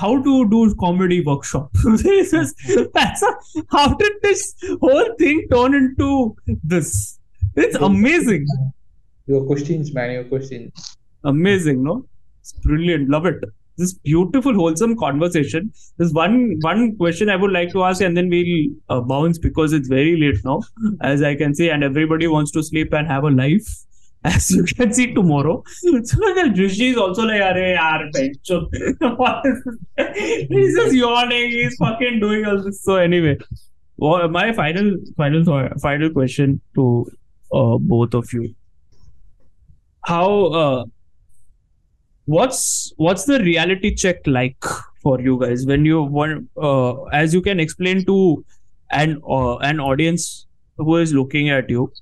how to do comedy workshop? *laughs* this is that's a, how did this whole thing turn into this? It's amazing, your questions man your questions amazing, no? It's brilliant, love it. This beautiful, wholesome conversation. There's one one question I would like to ask, and then we'll uh, bounce because it's very late now, as I can see, and everybody wants to sleep and have a life. *laughs* As you can see tomorrow. So *laughs* Rishi is also like, Arey, yaar, *laughs* is? He's just yawning. He's fucking doing all this. So anyway, well, my final, final, final question to uh, both of you: How, uh, what's what's the reality check like for you guys when you want, uh, as you can explain to an uh, an audience who is looking at you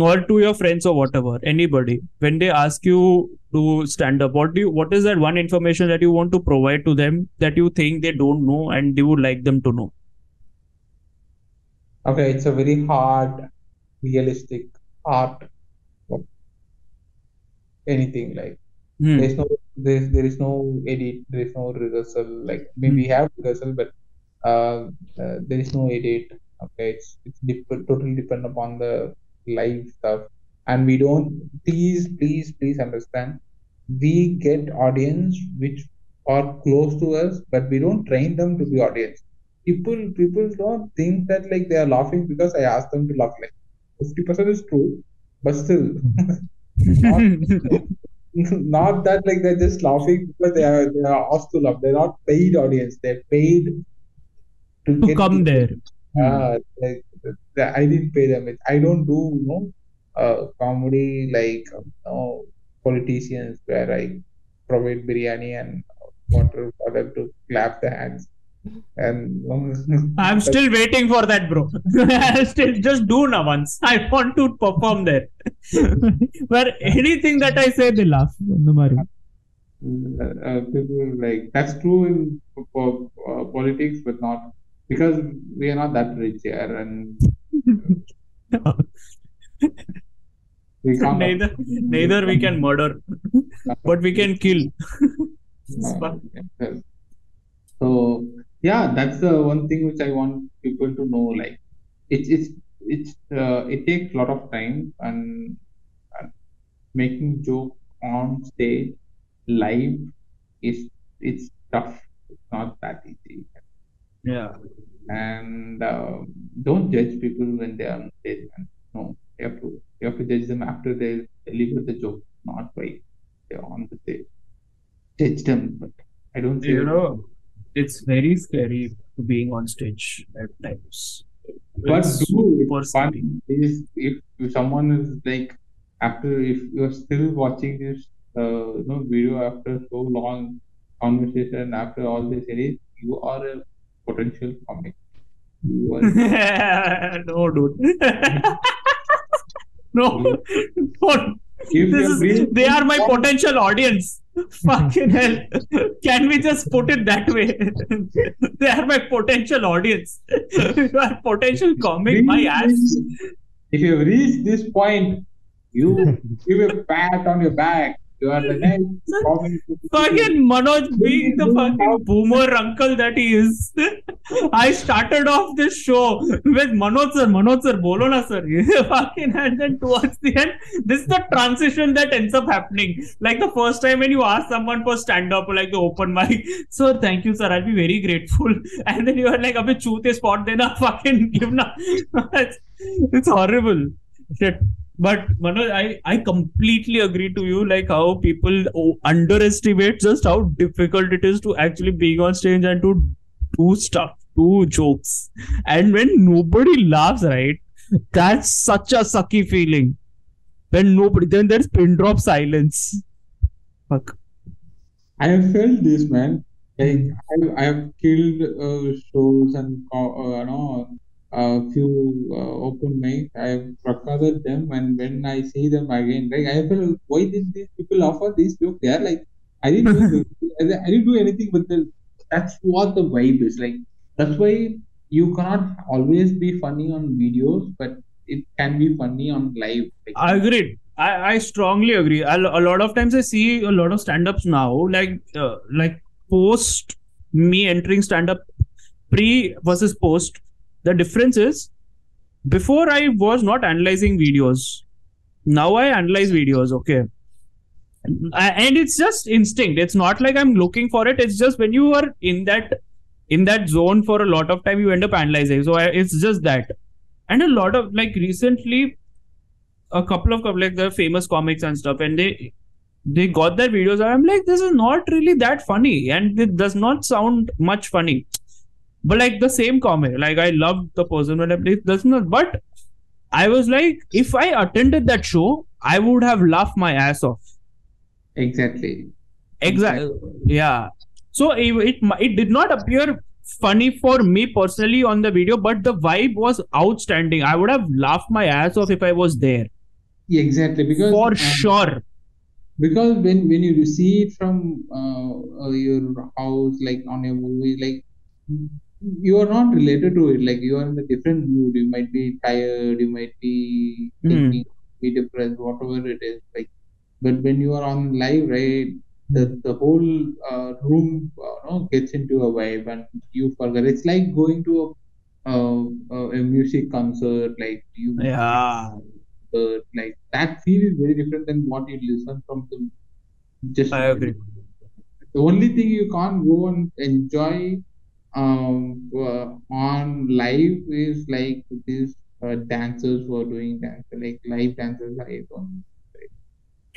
or to your friends or whatever anybody when they ask you to stand up what do you what is that one information that you want to provide to them that you think they don't know and you would like them to know okay it's a very hard realistic art anything like Hmm. there's no there's there is no edit there is no rehearsal like maybe we have rehearsal but uh, uh, there is no edit okay? It's it's dep- totally depend upon the live stuff. And we don't please please please understand we get audience which are close to us but we don't train them to be audience. People people don't think that like they are laughing because i asked them to laugh like 50% is true but still *laughs* *laughs* not that like they're just laughing because they are they are asked to laugh. They're not paid audience. They're paid to, to come there Ah, like the- I didn't pay them. I don't do you know uh, comedy like um, you know, politicians where I provide biryani and water for them to clap their hands. And *laughs* i'm still waiting for that bro. *laughs* Still just do now once. *laughs* I want to perform there. Where anything that i say they laugh. Uh, people like that's true in po- uh, politics, but not because we are not that rich here, and we can't. neither neither we can murder but we can kill. Uh. So yeah, that's the one thing which I want people to know. Like it's it's it's uh, it takes a lot of time and, and making joke on stage live is it's tough. It's not that easy. yeah And uh, don't judge people when they are on stage. No, you have to you have to judge them after they deliver the joke, not while they're on the stage. Judge them, but I don't you know it's very scary being on stage at times. But do super it's fun scary. is if, if someone is like after if you're still watching this uh, you know video after so long conversation after all this series, you are a potential comic. You are *laughs* no dude. *laughs* No. Don't this is, they are my potential audience fucking hell. Can we just put it that way? They are my potential audience. You are potential comic. My ass If you reach this point, you give a pat on your back you are the next. Fucking Manoj being the fucking boomer uncle that he is. *laughs* I started off this show with Manoj sir, Manoj sir, bolona sir. *laughs* fucking and then towards the end, this is the transition that ends up happening. Like the first time when you ask someone for stand up, like the open *laughs* mic, sir, thank you sir, I'll be very grateful. And then you are like, abhi chute spot dena, fucking give na. it's, it's horrible. Shit. But Manoj, I, I completely agree to you, like how people underestimate just how difficult it is to actually being on stage and to do stuff, do jokes. And when nobody laughs, right? That's such a sucky feeling. When nobody, then there's pin drop silence. Fuck. I have felt this, man. Like I, I have killed uh, shows and uh, you know a few uh, open mic. I have recorded them, and when I see them again, like I feel, why did these people offer these jokes? They are like, I didn't do, *laughs* I didn't do anything, but the, that's what the vibe is like. That's why you cannot always be funny on videos, but it can be funny on live. Like, I agree. I, I strongly agree. A, lot of times I see a lot of stand-ups now, like uh, like post me entering stand-up, pre versus post. The difference is before I was not analyzing videos. Now I analyze videos. Okay. And it's just instinct. It's not like I'm looking for it. It's just when you are in that in that zone for a lot of time, you end up analyzing. So I, it's just that. And a lot of like recently, a couple of like the famous comics and stuff, and they they got their videos. And I'm like, this is not really that funny, and it does not sound much funny. But like the same comic, like I loved the person when I played. Does not, but I was like, if I attended that show, I would have laughed my ass off. Exactly. Exactly. Yeah. So it, it it did not appear funny for me personally on the video, but the vibe was outstanding. I would have laughed my ass off if I was there Exactly. Because for um, sure. because when when you see it from uh, your house like on a movie like you are not related to it like you are in a different mood you might be tired you might be Hmm. thinking be depressed whatever it is like but when you are on live right the the whole uh, room uh, you know, gets into a vibe and you forget it's like going to a uh, uh, a music concert like you Yeah. like that feel is very different than what you listen from the just I agree. the only thing you can't go and enjoy um uh, on live is like these uh, dancers who are doing dance like live dancers like,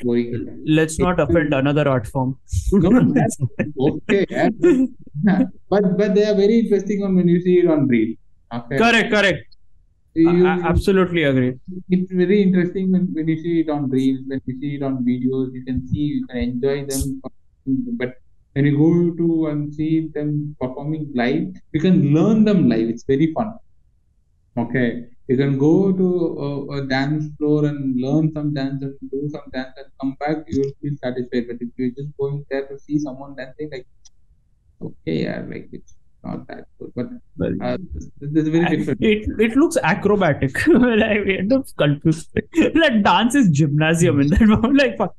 going Let's not offend another art form. *laughs* no, okay yeah. *laughs* but but they are very interesting on when you see it on reel okay correct, correct. You- I absolutely agree. it's very interesting when, when you see it on reels, when you see it on videos, you can see, you can enjoy them. But when you go to and see them performing live, you can learn them live. It's very fun. Okay. You can go to a, a dance floor and learn some dance and do some dance and come back, you will feel satisfied. But if you're just going there to see someone dancing, like, okay, yeah, like it's not that good. But uh, this, is very different. It it looks acrobatic. *laughs* like we end up confused. *laughs* like dance is gymnasium in that *laughs* moment. Like fuck.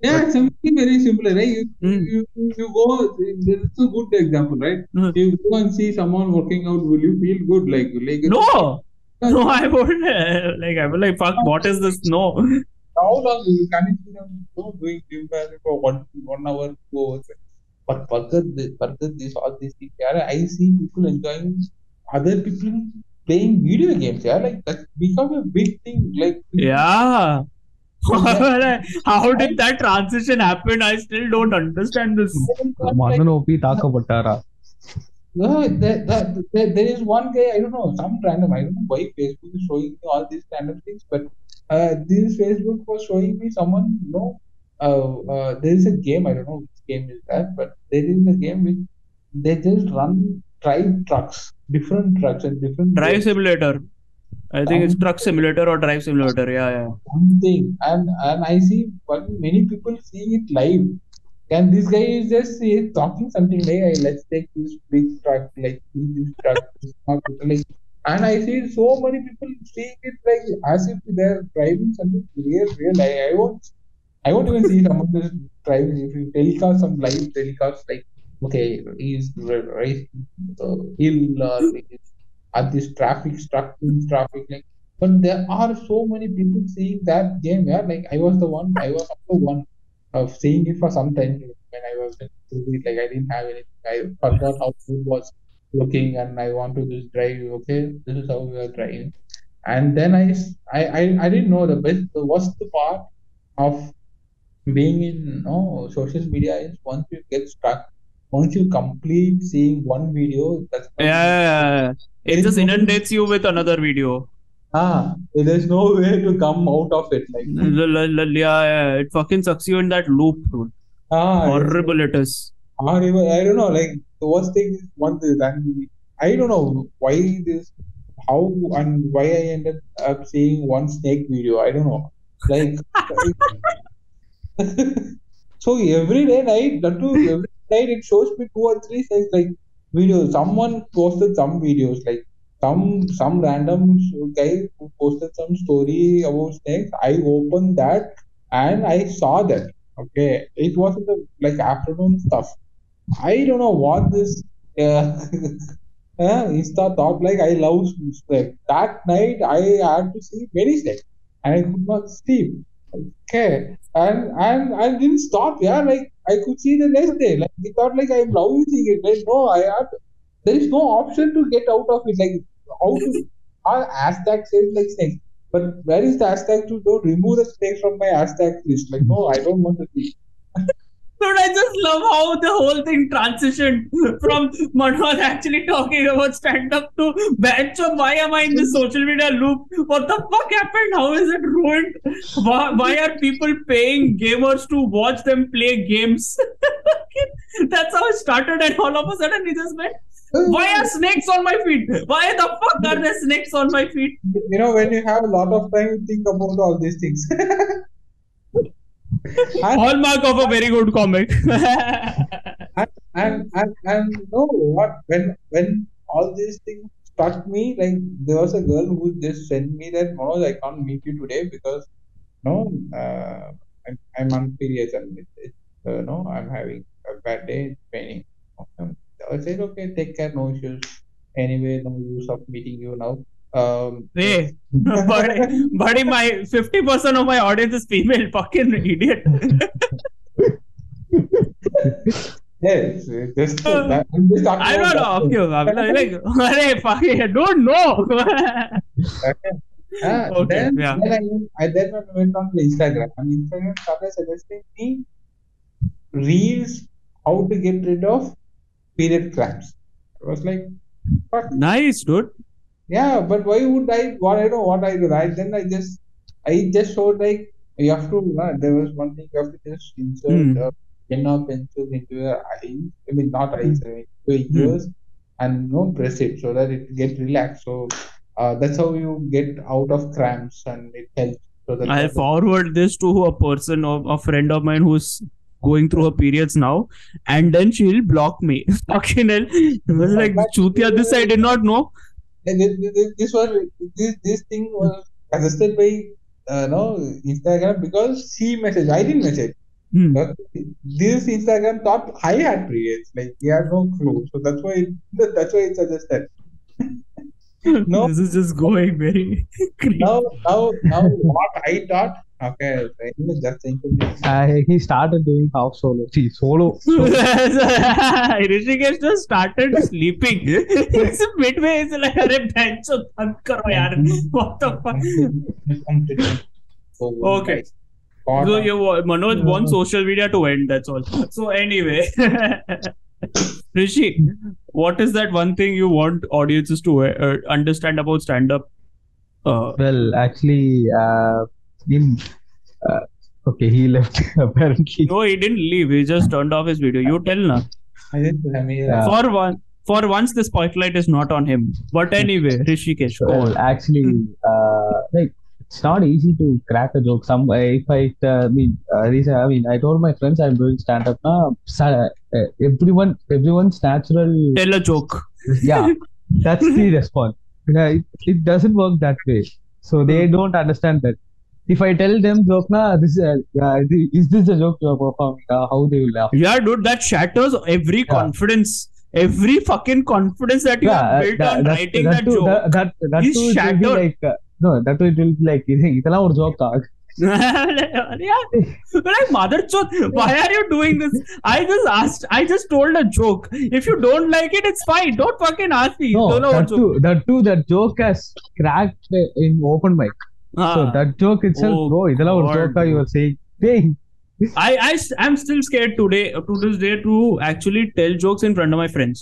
Yeah, it's something very simple, right? You, Mm. you, you go, this is a good example, right? Mm. You go and see someone working out, will you feel good? Like, like No, no, I wouldn't. uh, *laughs* Like I was like, fuck. What is this? No. how long you can you see them go doing gym for one one hour, two hours? But this, forget this, all these things. Yeah, I see people enjoying other people playing video games. Yeah, like that's become a big thing. Like Yeah. *laughs* How did that transition happen? I still don't understand this. Manan OP Taka no, there, there is one guy, I don't know, some random, I don't know why Facebook is showing me all these kind of things, but uh, this Facebook was showing me someone, you know, uh, uh, there is a game, I don't know which game is that, but there is a game which they just run drive trucks, different trucks and different. Drive games. simulator. I think it's truck simulator or drive simulator. Yeah, yeah. something, and and I see many people seeing it live. And this guy is just is talking something like, hey, let's take this big truck, like this truck, this truck, like, and I see so many people seeing it like as if they're driving something real, real. I, I won't, I won't even see someone just driving. If you telecast some live telecast, like okay, he's right, uh, hill or he's at this traffic stuck in traffic, like. But there are so many people seeing that game. Yeah, like I was the one. I was the one of seeing it for some time when I was in. Like I didn't have anything. I forgot how food was looking, and I want to just drive. Okay, this is how we are driving. And then I, I, I didn't know the best, the worst part of being in no social media is once you get stuck, once you complete seeing one video, that's Yeah, yeah, yeah. it just inundates you with another video. ah, there's no way to come out of it. Like l- yeah, yeah, it fucking sucks you in that loop, dude. ah, Horrible it is. horrible. I don't know. Like the worst thing is one thing, I don't know why this, how and why I ended up seeing one snake video. I don't know. Like. *laughs* so every day night, that too, every night it shows me two or three things like videos. Someone posted some videos, like some some random guy who posted some story about snakes. I opened that and I saw that. Okay, it was the like afternoon stuff. I don't know what this *laughs* uh, uh, *laughs* Insta thought. Like I love snake. That night I had to see many snakes and I could not sleep. Okay, and and I didn't stop. Yeah, like I could see the next day. Like I thought, like I'm loving it. Like no, I have. There is no option to get out of it. Like how to our hashtag says like snakes, but where is the hashtag to go remove the snake from my hashtag list? Like no, I don't want to see. *laughs* Dude, I just love how the whole thing transitioned from Manoj actually talking about stand up to bench why am I in the social media loop? What the fuck happened? How is it ruined? Why, why are people paying gamers to watch them play games? *laughs* That's how it started, and all of a sudden he just went, Why are snakes on my feet? Why the fuck are there snakes on my feet? You know, when you have a lot of time, you think about all these things. *laughs* Hallmark of a very good comic. *laughs* and and and and know what? When when all these things struck me, like there was a girl who just sent me that Manoj, I can't meet you today because no, uh, I'm I'm on periods and it's, it, uh, no, I'm having a bad day. It's paining. Um, I said, okay, take care, no issues. Anyway, no use of meeting you now. Um, hey, buddy, buddy, my 50% of my audience is female. Fucking idiot. yes, just that, I'm just talking I don't about know. that. Okay, I'm like, *laughs* hey, fucking, I don't know. Ah, Okay, then, yeah. then I, went- I then I went on to Instagram and Instagram started suggesting me reels how to get rid of period cramps. I was like, fuck, nice, dude. Yeah, but why would I? What I know what I do, right? Then I just I just showed like you have to. Uh, there was one thing you have to just insert Hmm. uh, pen or pencil into your eyes. I mean, not eyes, I mean, your Hmm. ears, and you know, press it so that it get relaxed. So uh, that's how you get out of cramps, and it helps. So that I forward this to a person, of a friend of mine who's going through her periods now, and then she'll block me. *laughs* Fucking hell. It was like, Chutia, this I did not know. And this, this, was this this thing was suggested by uh, no Instagram because she messaged. I didn't message. Hmm. But this Instagram thought I had periods. Like he had no clue. So that's why it, *laughs* that's why it suggested. *laughs* No. This is just going very *laughs* creepy. Now now now what I thought. Okay, anyway, just think of it. I, he started doing half solo. See, solo. solo. *laughs* Rishikesh just started sleeping. it's midway. It's like, अरे bench बंद करो यार. What the fuck? So, Okay. guys, God, So you wa- Manoj wants social media to end. That's all. So anyway, *laughs* Rishi, what is that one thing you want audiences to uh, understand about stand-up? Uh, Well, actually, uh, in uh, okay, he left *laughs* apparently. no, he didn't leave. He just turned off his video. You tell na. I didn't I mean, Yeah. For one, for once, the spotlight is not on him. But anyway, Hrishikesh, go Well, actually, uh, like it's not easy to crack a joke. Some if I uh, mean, uh, I mean, I told my friends I'm doing stand up now. Uh, everyone, everyone's natural. Tell a joke. Yeah, that's *laughs* the response. Yeah, it, it doesn't work that way. So they don't understand that if I tell them joke, na, this uh, is this a joke you are performing? Uh, how they will laugh? Yeah, dude, that shatters every yeah. confidence, every fucking confidence that you yeah, have built that, on that, writing that, that too, joke. That, that, that is too, shattered. Uh, will be like, no, that will be like, itala or joke ka. Ah. *laughs* yeah, like mother chod, why are you doing this? I just asked, I just told a joke. If you don't like it, it's fine. Don't fucking ask me. No, that too, that too, that joke has cracked in open mic So Ah. that joke itself, Oh, bro, இதெல்லாம் ஒரு God. joke you are saying. Hey, I, I, I'm still scared today, to this day, to actually tell jokes in front of my friends.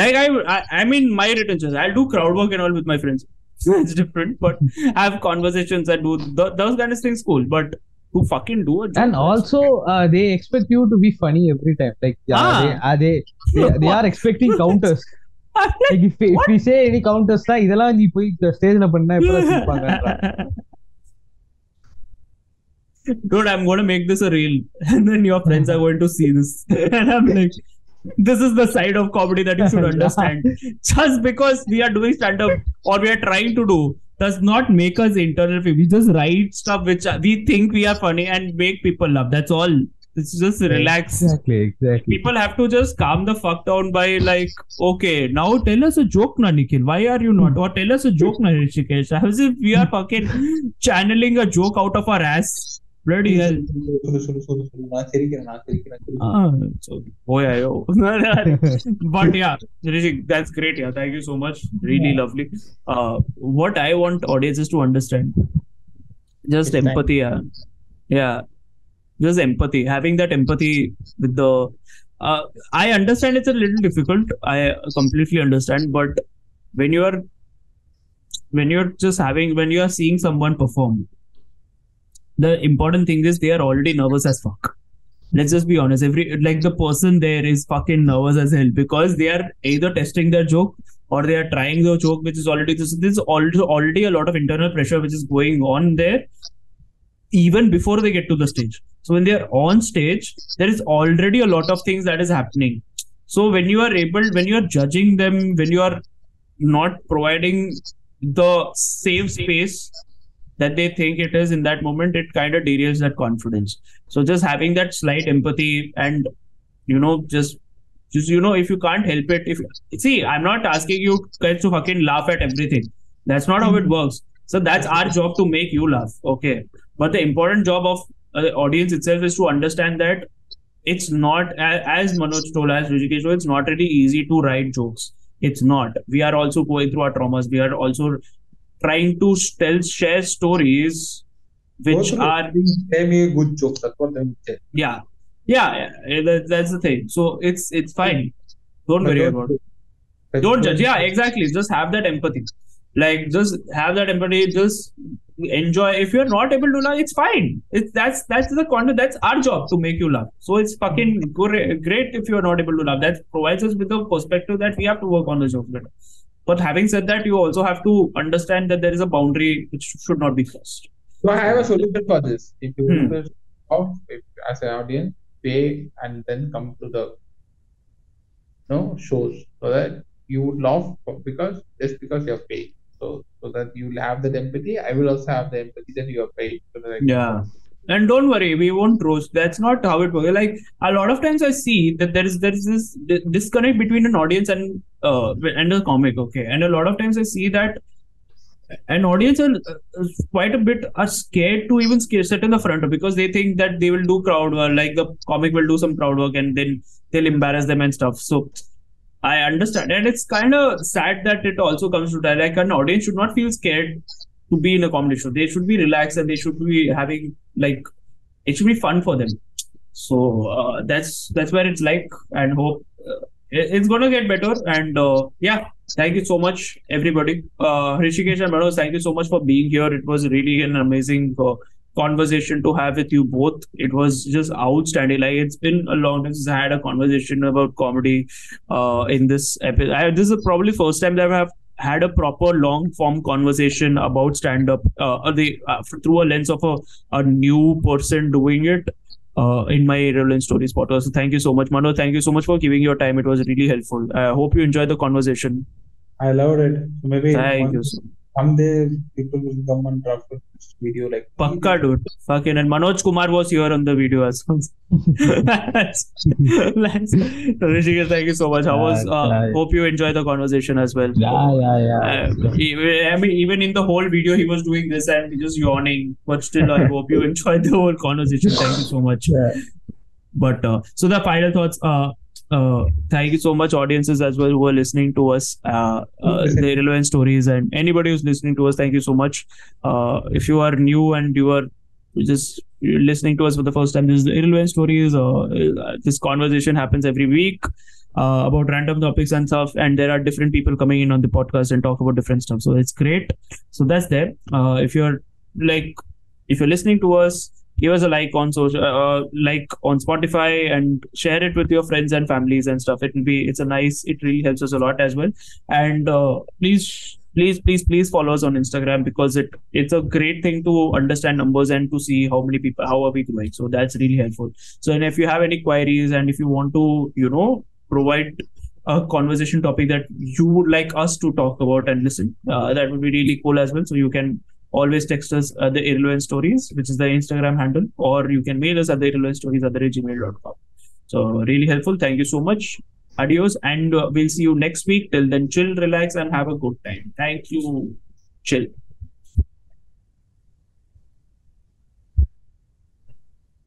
Like I, I, I'm in my retentions. I'll do crowd work and all with my friends. *laughs* it's different, but *laughs* I have conversations and do th- those kind of things. Cool, but to fucking do a joke. and that's- also uh, they expect you to be funny every time. Like yeah, Ah. they, uh, they, they, they are *laughs* expecting counters. I'm like, Like if, if we say any counters, தான் இதெல்லாம் நீ போய் ஸ்டேஜ்ல பண்ணா எப்பறம் சிரிப்பாங்கன்றா. Dude, I'm going to make this a reel, and then your friends are going to see this, and I'm like, this is the side of comedy that you should understand. Just because we are doing stand up or we are trying to do does not make us internal. We just write stuff which we think we are funny and make people laugh. That's all. It's just relax. Exactly, exactly. People have to just calm the fuck down by like, okay, now tell us a joke, na Nikhil. Why are you not? Or tell us a joke, na Hrishikesh. As if we are fucking channeling a joke out of our ass. Bloody hell. Ah, so, oh yeah, yo. but yeah, Rishik, that's great. Yeah, thank you so much. Really yeah. lovely. Uh, what I want audiences to understand, just it's empathy. Time. Yeah, yeah just empathy. Having that empathy with the. Uh, I understand it's a little difficult. I completely understand, but when you are, when you're just having, when you are seeing someone perform, the important thing is they are already nervous as fuck let's just be honest every like the person there is fucking nervous as hell because they are either testing their joke or they are trying their joke which is already this this is also already a lot of internal pressure which is going on there even before they get to the stage so when they are on stage there is already a lot of things that is happening so when you are able when you are judging them when you are not providing the safe space that they think it is in that moment, it kind of derails that confidence. So just having that slight empathy and you know, just just you know, if you can't help it, if see, I'm not asking you guys to fucking laugh at everything. That's not how it mm-hmm. works. So that's our job to make you laugh. Okay. But the important job of uh, the audience itself is to understand that it's not as Manoj told, as Hrishikesh told, it's not really easy to write jokes. It's not. We are also going through our traumas. We are also trying to tell share stories which Go are good jokes. That's what they would say. yeah yeah, yeah that, that's the thing so it's it's fine don't worry don't- about it don't judge yeah exactly just have that empathy like just have that empathy just enjoy. If you're not able to laugh it's fine. It's that's that's the content. That's our job to make you laugh so it's fucking great, great if you're not able to laugh that provides us with a perspective that we have to work on the joke better. But having said that you also have to understand that there is a boundary which should not be crossed. So I have a solution for this. If you Hmm. off if, as an audience, pay and then come to the you know, shows so that you would laugh because just because you're paid. So so that you will have that empathy. I will also have the empathy that you are paid. So that I Yeah. And don't worry, we won't roast. That's not how it works. Like a lot of times, I see that there is there is this di- disconnect between an audience and uh and a comic. Okay, and a lot of times I see that an audience are uh, quite a bit are scared to even sit in the front because they think that they will do crowd work, like the comic will do some crowd work and then they'll embarrass them and stuff. So I understand, and it's kind of sad that it also comes to that. Like an audience should not feel scared to be in a comedy show. They should be relaxed and they should be having like it should be fun for them. So uh, that's that's where it's like, and hope uh, it- it's gonna get better. And uh, yeah, thank you so much, everybody. Uh, Hrishikesh and Manoj, thank you so much for being here. It was really an amazing uh, conversation to have with you both. It was just outstanding. Like it's been a long time since I had a conversation about comedy uh, in this episode. I, this is probably first time that I have had a proper long form conversation about stand up uh, uh, through a lens of a, a new person doing it uh, in my Irrelevant Stories podcast. So thank you so much, Mano. Thank you so much for giving your time. It was really helpful. I hope you enjoyed the conversation. I loved it. Maybe Thank one, you. So someday people will come and talk to this video like Pakka, dude. Fucking and Manoj Kumar was here on the video as well. Let's- let's- so Hrishikesh, thank you so much. I was uh, Yeah, yeah. hope you enjoy the conversation as well. Yeah, yeah, yeah. Uh, he- I mean, even in the whole video, he was doing this and just yawning. But still, I *laughs* hope you enjoyed the whole conversation. Thank you so much. Yeah. But uh, so the final thoughts. Uh, uh, thank you so much, audiences as well who are listening to us. Uh, uh, the relevant stories and anybody who's listening to us. Thank you so much. Uh, if you are new and you are just listening to us for the first time, this is the irrelevant stories. Uh, uh, this conversation happens every week uh, about random topics and stuff, and there are different people coming in on the podcast and talk about different stuff. So it's great. So that's there. Uh, if you're like, if you're listening to us, give us a like on social, uh, like on Spotify, and share it with your friends and families and stuff. It will be, it's a nice. It really helps us a lot as well. And uh, please. Please, please, please follow us on Instagram because it it's a great thing to understand numbers and to see how many people how are we doing. So that's really helpful. So and if you have any queries and if you want to, you know, provide a conversation topic that you would like us to talk about and listen, uh, that would be really cool as well. So you can always text us at the irrelevant stories, which is the Instagram handle, or you can mail us at the irrelevant stories at the gmail.com. So really helpful. Thank you so much. Adios, and uh, we'll see you next week. Till then, chill, relax, and have a good time. Thank you. Chill.